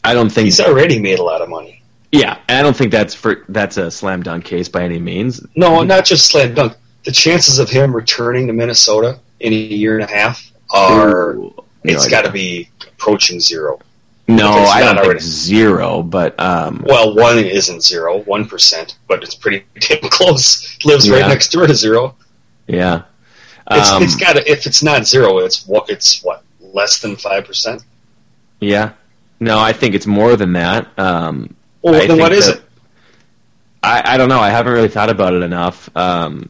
I don't think He's already made a lot of money. yeah, and I don't think that's for that's a slam dunk case by any means. No, not just slam dunk. The chances of him returning to Minnesota in a year and a half are No it's got to be approaching zero. No, it's I not don't think already. zero, but um, Well, one isn't zero, one percent, but it's pretty damn close. Lives right next door to zero. yeah. It's, Um, it's got if it's not zero, it's what it's what less than five percent. Yeah. No, I think it's more than that. Um, Well, I then what is it? I, I don't know. I haven't really thought about it enough. Um,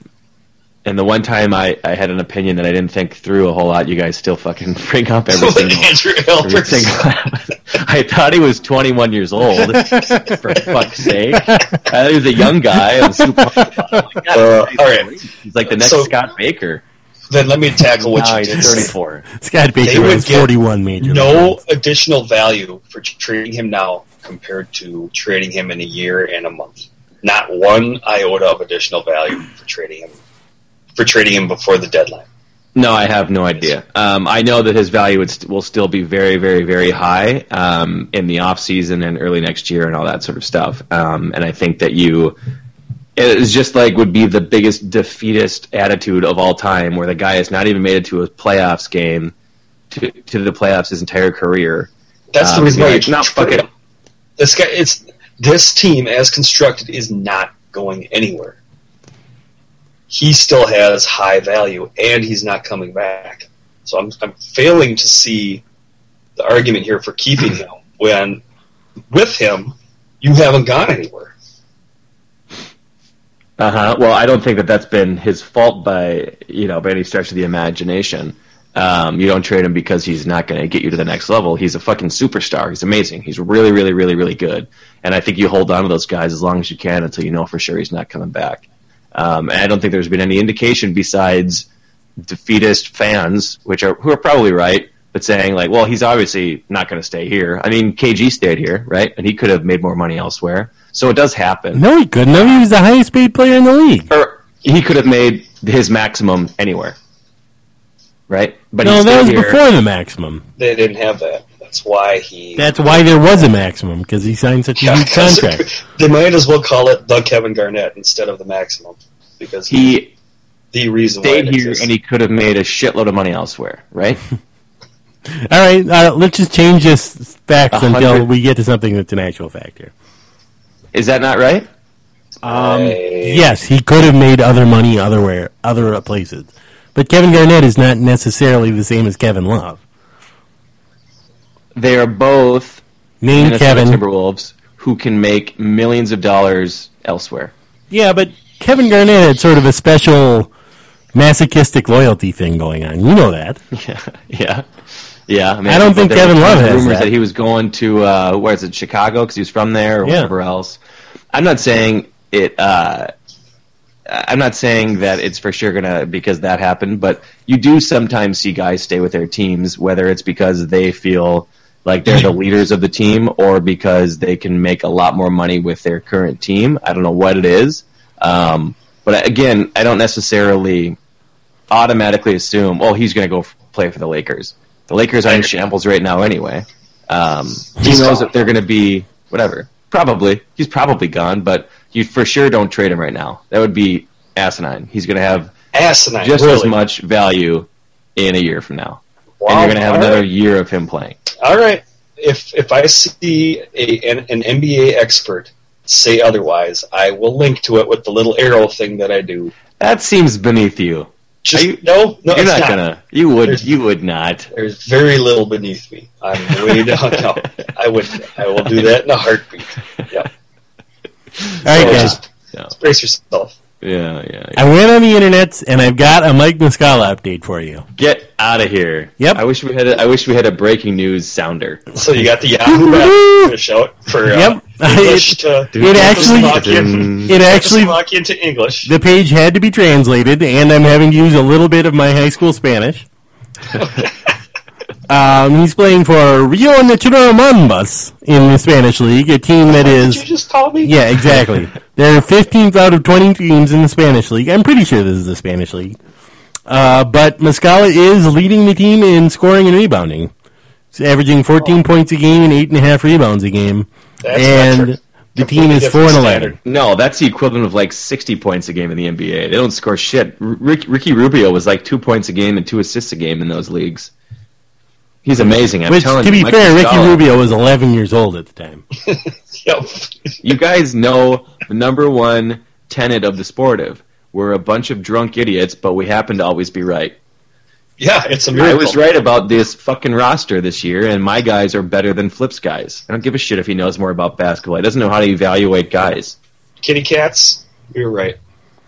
and the one time I, I had an opinion that I didn't think through a whole lot, you guys still fucking bring up every single, Andrew every Albert. single I thought he was 21 years old, for fuck's sake. I thought he was a young guy. I was super pumped. Like, God, Uh, he's all right. He's like the next So- Scott Baker. Then let me tackle what Now you did 34. Scott Baker would has get 41 major. No league additional value for trading him now compared to trading him in a year and a month. Not one iota of additional value for trading him for trading him before the deadline. No, I have no idea. Um, I know that his value would st- will still be very, very, very high um, in the off season and early next year and all that sort of stuff. Um, and I think that you, it's just like would be the biggest defeatist attitude of all time, where the guy has not even made it to a playoffs game, to, to the playoffs his entire career. That's the Um, reason why like, you no, fuck trade it. him. This guy, it's this team as constructed is not going anywhere. He still has high value, and he's not coming back. So I'm I'm failing to see the argument here for keeping him when with him you haven't gone anywhere. Uh huh. Well, I don't think that that's been his fault by you know by any stretch of the imagination. Um, you don't trade him because he's not going to get you to the next level. He's a fucking superstar. He's amazing. He's really, really, really, really good. And I think you hold on to those guys as long as you can until you know for sure he's not coming back. Um, and I don't think there's been any indication besides defeatist fans, which are who are probably right, but saying like, well, he's obviously not going to stay here. I mean, KG stayed here, right? And he could have made more money elsewhere. So it does happen. No, he couldn't have. He was the highest paid player in the league. Or he could have made his maximum anywhere, right? But he no, that was here. before the maximum. They didn't have that. That's why he. That's why there was a maximum because he signed such a huge contract. they might as well call it the Kevin Garnett instead of the maximum because He the reason why stayed it here exists. and he could have made a shitload of money elsewhere, right? All right, uh, let's just change this facts A until we get to something that's an actual fact here. Is that not right? Um, Right. yes, he could have made other money otherwhere, other places, but Kevin Garnett is not necessarily the same as Kevin Love. They are both Name Minnesota Kevin. Timberwolves who can make millions of dollars elsewhere. Yeah, but Kevin Garnett had sort of a special masochistic loyalty thing going on. You know that. Yeah, yeah, yeah. I, mean, I don't think Kevin Love has rumors that. that. he was going to uh, where is it, Chicago, because he was from there, or Yeah. whatever else. I'm not saying it. Uh, I'm not saying that it's for sure gonna because that happened, but you do sometimes see guys stay with their teams, whether it's because they feel like they're the leaders of the team or because they can make a lot more money with their current team. I don't know what it is, um, but again, I don't necessarily automatically assume, oh, he's going to go f- play for the Lakers. The Lakers are in shambles right now anyway. Um, who knows if they're going to be whatever? Probably. He's probably gone, but you for sure don't trade him right now. That would be asinine. He's going to have asinine. just really. as much value in a year from now. Wow, and you're going to have all another right. year of him playing. All right. If if I see a an, an NBA expert say otherwise, I will link to it with the little arrow thing that I do. That seems beneath you. Just you- no, no, You're it's not, not. gonna. You would. There's- You would not. There's very little beneath me. I'm way down. No, I would. I will do that in a heartbeat. Yeah. All right, So guys. just Yeah. brace yourself. Yeah, yeah. yeah. I went on the internet and I've got a Mike Muscala update for you. Get out of here. Yep. I wish we had. A, I wish we had a breaking news sounder. So you got the Yahoo app to show it for uh, Yep. English to do It actually- It actually, Czechoslovakian to English. the page had to be translated, and I'm having to use a little bit of my high school Spanish. um, he's playing for Rio Natural Mambas in the Spanish league, a team that is. Did you just call me? Yeah, exactly. They're 15th out of 20 teams in the Spanish league. I'm pretty sure this is the Spanish league. Uh, but Muscala is leading the team in scoring and rebounding. He's averaging 14 points a game and eight and a half rebounds a game. That's and the team is four different and 11. standard. No, that's the equivalent of like 60 points a game in the NBA. They don't score shit. R- Ricky Rubio was like two points a game and two assists a game in those leagues. He's amazing. I'm Which, telling to you. be Mike fair, Ricky Muscala- Rubio was 11 years old at the time. Yep. You guys know the number one tenet of the sportive. We're a bunch of drunk idiots, but we happen to always be right. Yeah, it's a miracle. I was right about this fucking roster this year, and my guys are better than Flip's guys. I don't give a shit if he knows more about basketball. He doesn't know how to evaluate guys. Kitty cats. You're right.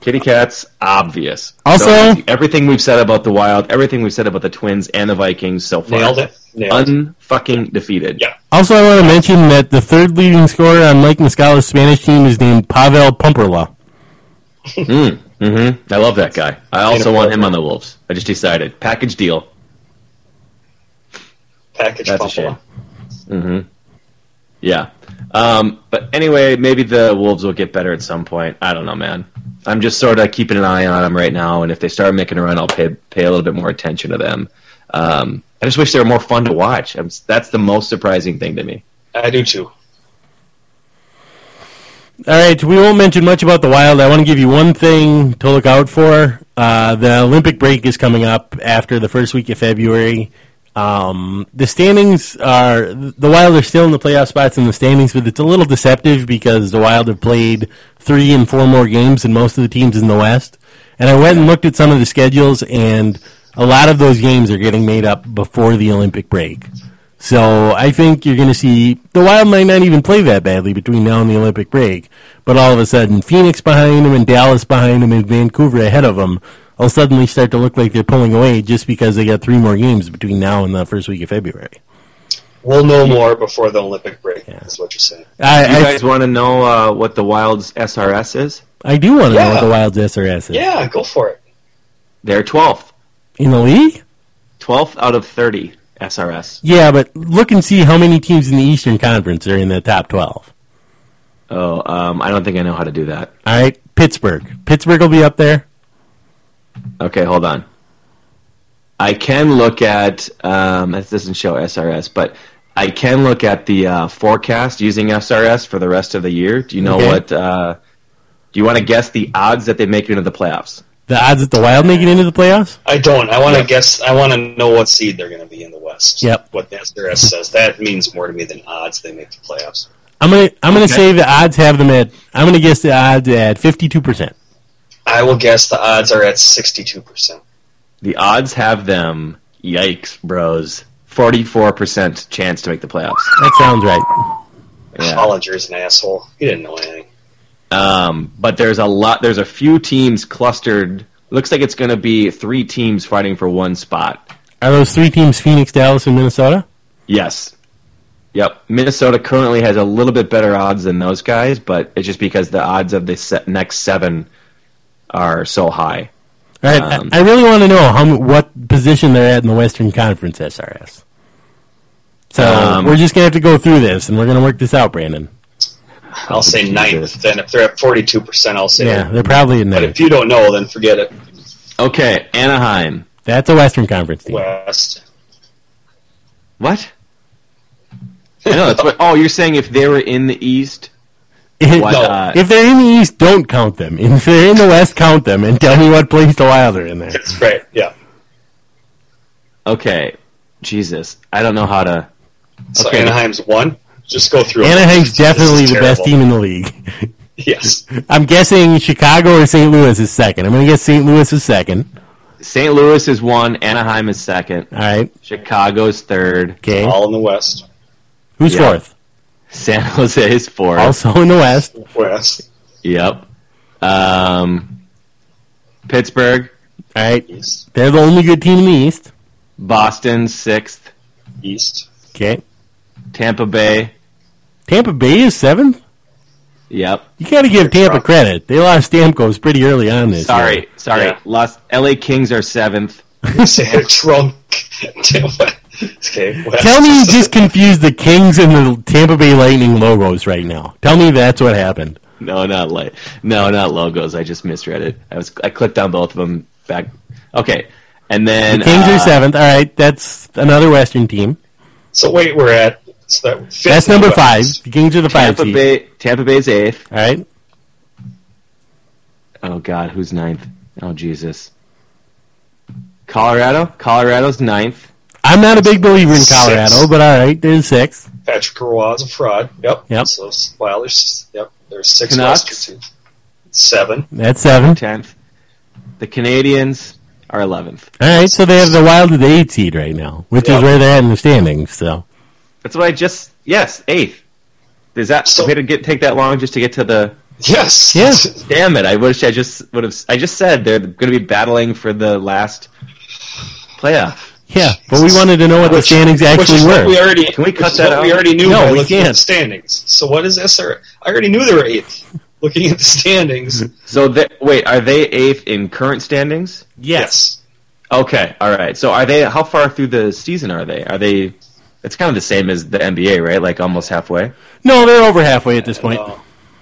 Kitty Cats, obvious. Also- So everything we've said about the Wild, everything we've said about the Twins and the Vikings so far. Nailed it. Nailed it. Unfucking defeated. Yeah. Also, I want to mention that the third leading scorer on Mike Muscala's Spanish team is named Pavel Pumprla. Mm-hmm. I love that guy. I also want him on the Wolves. I just decided. Package deal. Package That's a shame. Mm-hmm. Yeah. Um, but anyway, maybe the Wolves will get better at some point. I don't know, man. I'm just sort of keeping an eye on them right now, and if they start making a run, I'll pay pay a little bit more attention to them. Um, I just wish they were more fun to watch. I'm, that's the most surprising thing to me. I do too. All right, we won't mention much about the Wild. I want to give you one thing to look out for. Uh, the Olympic break is coming up after the first week of February. Um, the standings are the Wild are still in the playoff spots in the standings, but it's a little deceptive because the Wild have played three and four more games than most of the teams in the West. And I went and looked at some of the schedules, and a lot of those games are getting made up before the Olympic break. So I think you're going to see the Wild might not even play that badly between now and the Olympic break, but all of a sudden Phoenix behind them and Dallas behind them and Vancouver ahead of them will suddenly start to look like they're pulling away just because they got three more games between now and the first week of February. We'll know more before the Olympic break. Yeah. Is what you're saying. I You I, guys want to know uh, what the Wild's SRS is? I do want to know what the Wild's SRS is Yeah, go for it. They're 12th. in the league. 12th out of 30 SRS. Yeah, but look and see how many teams in the Eastern Conference are in the top twelve. Oh, um, I don't think I know how to do that. All right, Pittsburgh. Pittsburgh will be up there. Okay, hold on. I can look at um, this doesn't show SRS, but I can look at the uh, forecast using SRS for the rest of the year. Do you know Okay. what? Uh, do you want to guess the odds that they make it into the playoffs? The odds that the Wild make it into the playoffs. I don't. I want to guess. I want to know what seed they're going to be in the West. Yep. What the SRS says. That means more to me than odds they make the playoffs. I'm gonna I'm gonna Okay. say the odds have them at I'm gonna guess the odds at fifty two percent. I will guess the odds are at 62%. The odds have them. Yikes, bros! Forty-four percent chance to make the playoffs. That sounds right. Yeah. Hollinger's an asshole. He didn't know anything. Um, but there's a lot. There's a few teams clustered. Looks like it's going to be three teams fighting for one spot. Are those three teams Phoenix, Dallas, and Minnesota? Yes. Yep. Minnesota currently has a little bit better odds than those guys, but it's just because the odds of the se- next seven are so high. All right, Um, I, I really want to know how what position they're at in the Western Conference SRS. So Um, we're just gonna have to go through this, and we're gonna work this out, Brandon. I'll say Jesus. ninth. Then if they're at 42%, I'll say Yeah, they're probably in But if you don't know, then forget it. Okay, Anaheim. That's a Western Conference team. West. What? I know that's what. Oh, you're saying if they were in the East? If, What, uh, if they're in the East, don't count them. If they're in the West, count them, and tell me what place the Wild are in there. That's right. Yeah. Okay, Jesus, I don't know how to. So Okay. Anaheim's one. Just go through. 'em. Anaheim's This definitely the best team in the league. Yes. I'm guessing Chicago or St. Louis is second. I'm going to guess St. Louis is second. St. Louis is one. Anaheim is second. All right. Chicago's third. Okay. All in the West. Who's Yeah. fourth? San Jose is fourth. Also in the West. West. Yep. Um, Pittsburgh, All right. East. They're the only good team in the East. Boston sixth. East. Okay. Tampa Bay. Tampa Bay is seventh. Yep. You got to give Tampa drunk. credit. They lost Stamkos pretty early on this. Sorry, year. sorry. Yeah. Lost. L.A. Kings are seventh. Say they're drunk. okay. West. Tell me you just confused the Kings and the Tampa Bay Lightning logos right now. Tell me that's what happened. No, not like. No, not logos. I just misread it. I was. I clicked on both of them back. Okay, and then The Kings uh, are seventh. All right. That's another Western team. So wait, we're at. So that That's number West. five. The Kings are the five Tampa. Bay. Tampa Bay's eighth. All right. Oh God, who's ninth? Oh Jesus. Colorado. Colorado's ninth. I'm not a big believer in Six. Colorado, but all right, there's six. Patrick Roy is a fraud. Yep. Yep. So well, there's yep. There's six Canucks. Western teams. Seven. That's seven. Tenth. The Canadians are eleventh. All right, so they have the Wild at the eight seed right now, which Yeah. is where they're at in the standings. So That's what I just. Yes, eighth. Is that So- so, to get take that long just to get to the? Yes. Yeah. Damn it! I wish I just would have. I just said they're going to be battling for the last playoff. Yeah, but we wanted to know what the Which- standings which actually is what were. We already, Can we cut that what out? We already knew No, by we looking can't. the standings. So what is this? Sir? I already knew they were eighth. Looking at the standings. So they, wait, are they eighth in current standings? yes. Okay, all right. So are they? How far through the season are they? Are they? It's kind of the same as the NBA, right? Like almost halfway. No, they're over halfway at this point. Uh,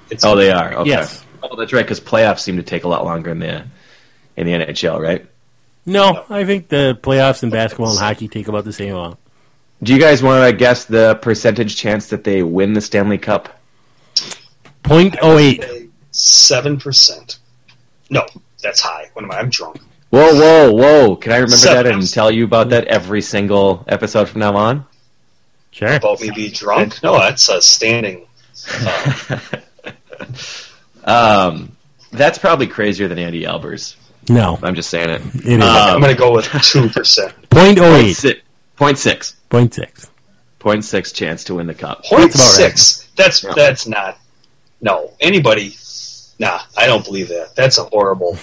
it's, Oh, they are. Okay. Yes. Oh, that's right. Because playoffs seem to take a lot longer in the in the NHL, right? No, I think the playoffs in basketball and hockey take about the same amount. Do you guys want to guess the percentage chance that they win the Stanley Cup? Point oh eight. Seven percent. No, that's high. What am I? I'm drunk. Whoa, whoa, whoa! Can I remember Seven. that and tell you about that every single episode from now on? Sure. About me being drunk? No, that's a standing. Uh, Um, that's probably crazier than Andy Albers. No, I'm just saying it. it is. I'm going to go with two percent. Point oh eight. Si- Point six. Point six. Point six chance to win the cup. Point about right. six. That's that's not. No, anybody. Nah, I don't believe that. That's a horrible.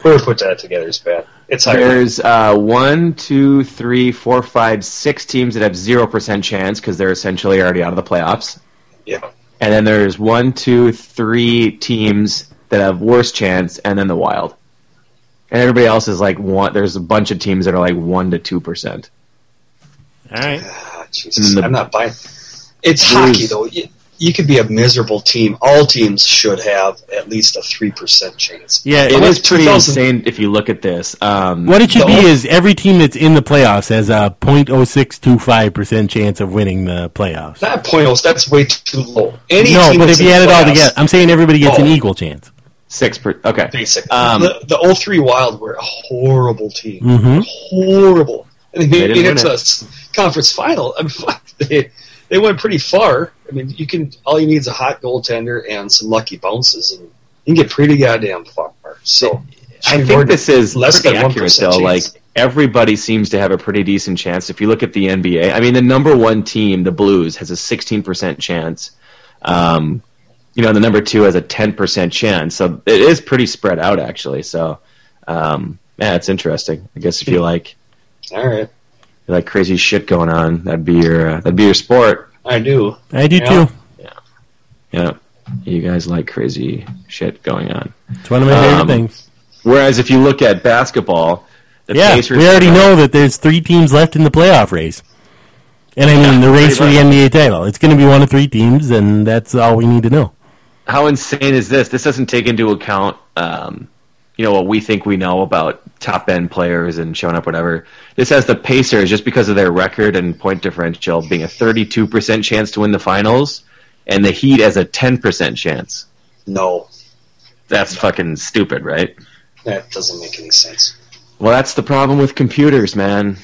Whoever put that together is bad. It's higher. There's uh, one, two, three, four, five, six teams that have zero percent chance because they're essentially already out of the playoffs. Yeah. And then there's one, two, three teams that have worse chance, and then the Wild. And everybody else is like one. There's a bunch of teams that are like one to two percent. All right. Ah, Jesus, the- I'm not buying. It's hockey though. You, you could be a miserable team. All teams should have at least a three percent chance. Yeah, it is pretty insane if you look at this. Um, what it should be whole- is every team that's in the playoffs has a point oh six two five percent chance of winning the playoffs. Not point oh. That's way too low. Any No, team but if you add it all together, I'm saying everybody gets an Oh. equal chance. Six per. Okay. Basic. Um, the, the 03 Wild were a horrible team. Mhm. Horrible. And they They made, didn't made it it. conference final. I mean, they, they went pretty far. I mean, you can all you need is a hot goaltender and some lucky bounces, and you can get pretty goddamn far. So I think this is less than accurate though. Like everybody seems to have a pretty decent chance. If you look at the NBA, I mean, the number one team, the Blues, has a 16% chance. Um, you know, the number two has a 10% chance. So it is pretty spread out, actually. So, um, yeah, it's interesting. I guess if you like all right, you like crazy shit going on, that'd be your uh, that'd be your sport. I do. I do Yeah. too. Yeah, Yeah. you guys like crazy shit going on. It's one of my favorite Um, things. Whereas if you look at basketball, the Yeah, Pacers we already have- know that there's three teams left in the playoff race. And I mean, the race for the. NBA title. It's going to be one of three teams, and that's all we need to know. How insane is this? This doesn't take into account, um, you know, what we think we know about top end players and showing up, whatever. This has the Pacers just because of their record and point differential being a 32% chance to win the finals, and the Heat as a 10% chance. No, That's fucking stupid, right? that doesn't make any sense. Well, that's the problem with computers, man.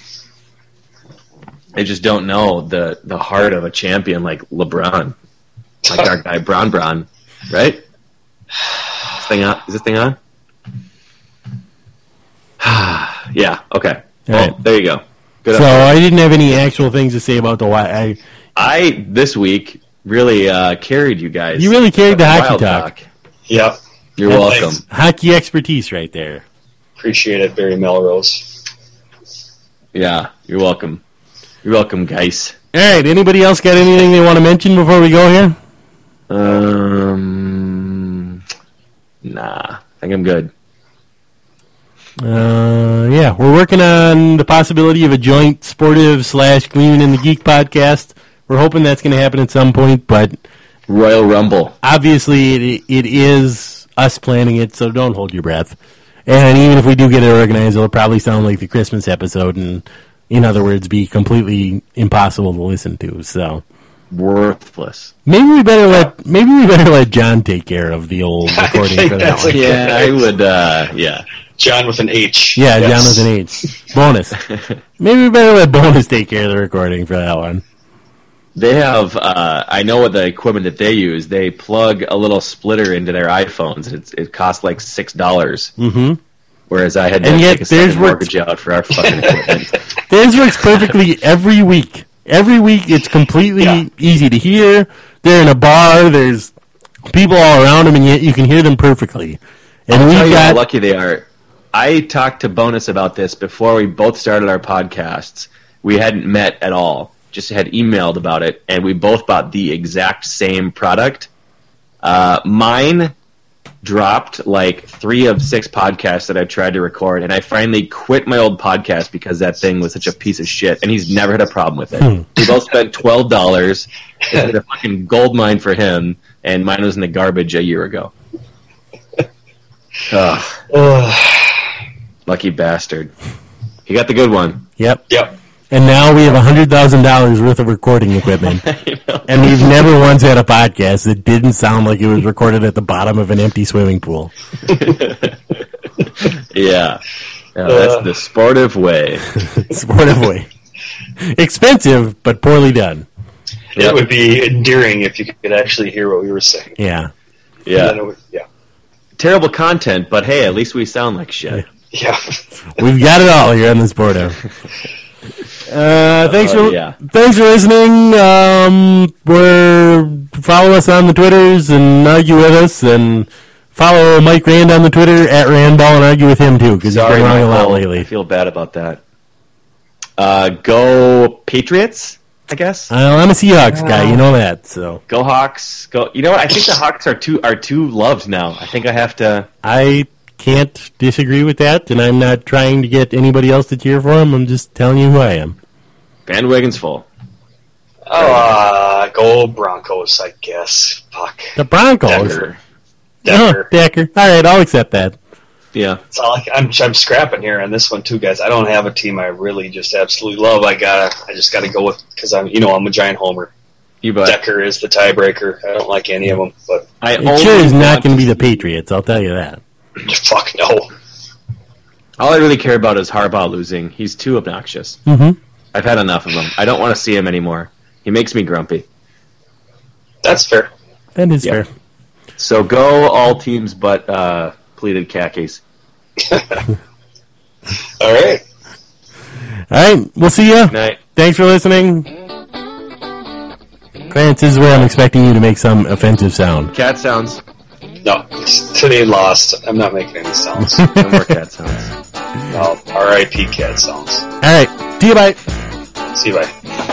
They just don't know the the heart of a champion like LeBron, like our guy Bron Bron, right? This thing on? Is this thing on? yeah. Okay. Well, right. there you go. Good. So update. I didn't have any actual things to say about the Wild. I, I this week really uh, carried you guys. You really carried the hockey Wild talk. Yep, You're Yeah, welcome. thanks. hockey expertise right there. appreciate it, Barry Melrose. Yeah, you're welcome. You're welcome, guys. All right. Anybody else got anything they want to mention before we go here? Um, nah, I think I'm good. Uh, yeah, we're working on the possibility of a joint sportive slash Gleeman in the Geek podcast. We're hoping that's going to happen at some point, but Royal Rumble. obviously it, it is us planning it, so don't hold your breath. And even if we do get it organized, it'll probably sound like the Christmas episode, and in other words, be completely impossible to listen to. So Worthless. maybe we better let maybe we better let John take care of the old recording for that one. Yeah, I would. Uh, yeah, John with an H. Yeah, Yes. John with an H. Bonnes. Maybe we better let Bonnes take care of the recording for that one. They have, uh, I know what the equipment that they use. They plug a little splitter into their iPhones. It's, it costs like six dollars. Mm-hmm. Whereas I had to And yet take a theirs second works- mortgage out for our fucking equipment. Theirs works perfectly every week. Every week, it's completely Yeah. easy to hear. They're in a bar. There's people all around them, and yet you can hear them perfectly. And I'll we tell you how lucky they are. I talked to Bonnes about this before we both started our podcasts. We hadn't met at all. Just had emailed about it, and we both bought the exact same product. Uh, mine dropped like three of six podcasts that I tried to record, and I finally quit my old podcast because that thing was such a piece of shit, and he's never had a problem with it. Hmm. we both spent twelve dollars. It's been a fucking gold mine for him, and mine was in the garbage a year ago. Ugh. Ugh. Lucky bastard. He got the good one. yep. yep. And now we have hundred thousand dollars worth of recording equipment, and we've never once had a podcast that didn't sound like it was recorded at the bottom of an empty swimming pool. Yeah. Yeah, that's uh. the sportive way. Sportive way. Expensive, but poorly done. It would be endearing if you could actually hear what we were saying. Yeah. Yeah. would- yeah. Terrible content, but hey, at least we sound like shit. Yeah. We've got it all here on the Sporto. Uh, thanks Uh, for yeah. thanks for listening. Um, we're follow us on the Twitters and argue with us, and follow Mike Rand on the Twitter at Randball and argue with him too because he's been wrong a lot Michael. I feel bad about that. Uh, go Patriots, I guess. Uh, I'm a Seahawks guy, you know that. So Go Hawks. Go. You know what? I think the Hawks are too are too loved now. I think I have to. I can't disagree with that, and I'm not trying to get anybody else to cheer for him. I'm just telling you who I am. Bandwagon's full. Uh, go Broncos, I guess. Fuck. The Broncos. Decker. Oh, Decker. Decker. All right, I'll accept that. Yeah. It's all I, I'm, I'm scrapping here on this one too, guys. I don't have a team I really just absolutely love. I gotta, I just gotta go with because I'm, you know, I'm a giant homer. You bet. Decker is the tiebreaker. I don't like any of them, but I It sure is not going to be the Patriots. I'll tell you that. fuck no. All I really care about is Harbaugh losing. He's too obnoxious. Mm-hmm. I've had enough of him. I don't want to see him anymore. He makes me grumpy. That's fair. That is Yeah. fair. So go all teams but uh, pleated khakis. All right. All right, we'll see you. Night. Thanks for listening. Clarence, this is where I'm expecting you to make some offensive sound. Cat sounds. No, today lost. I'm not making any sounds. No more cat sounds. no, R.I.P. cat sounds. All right, see you. Bye. See you bye.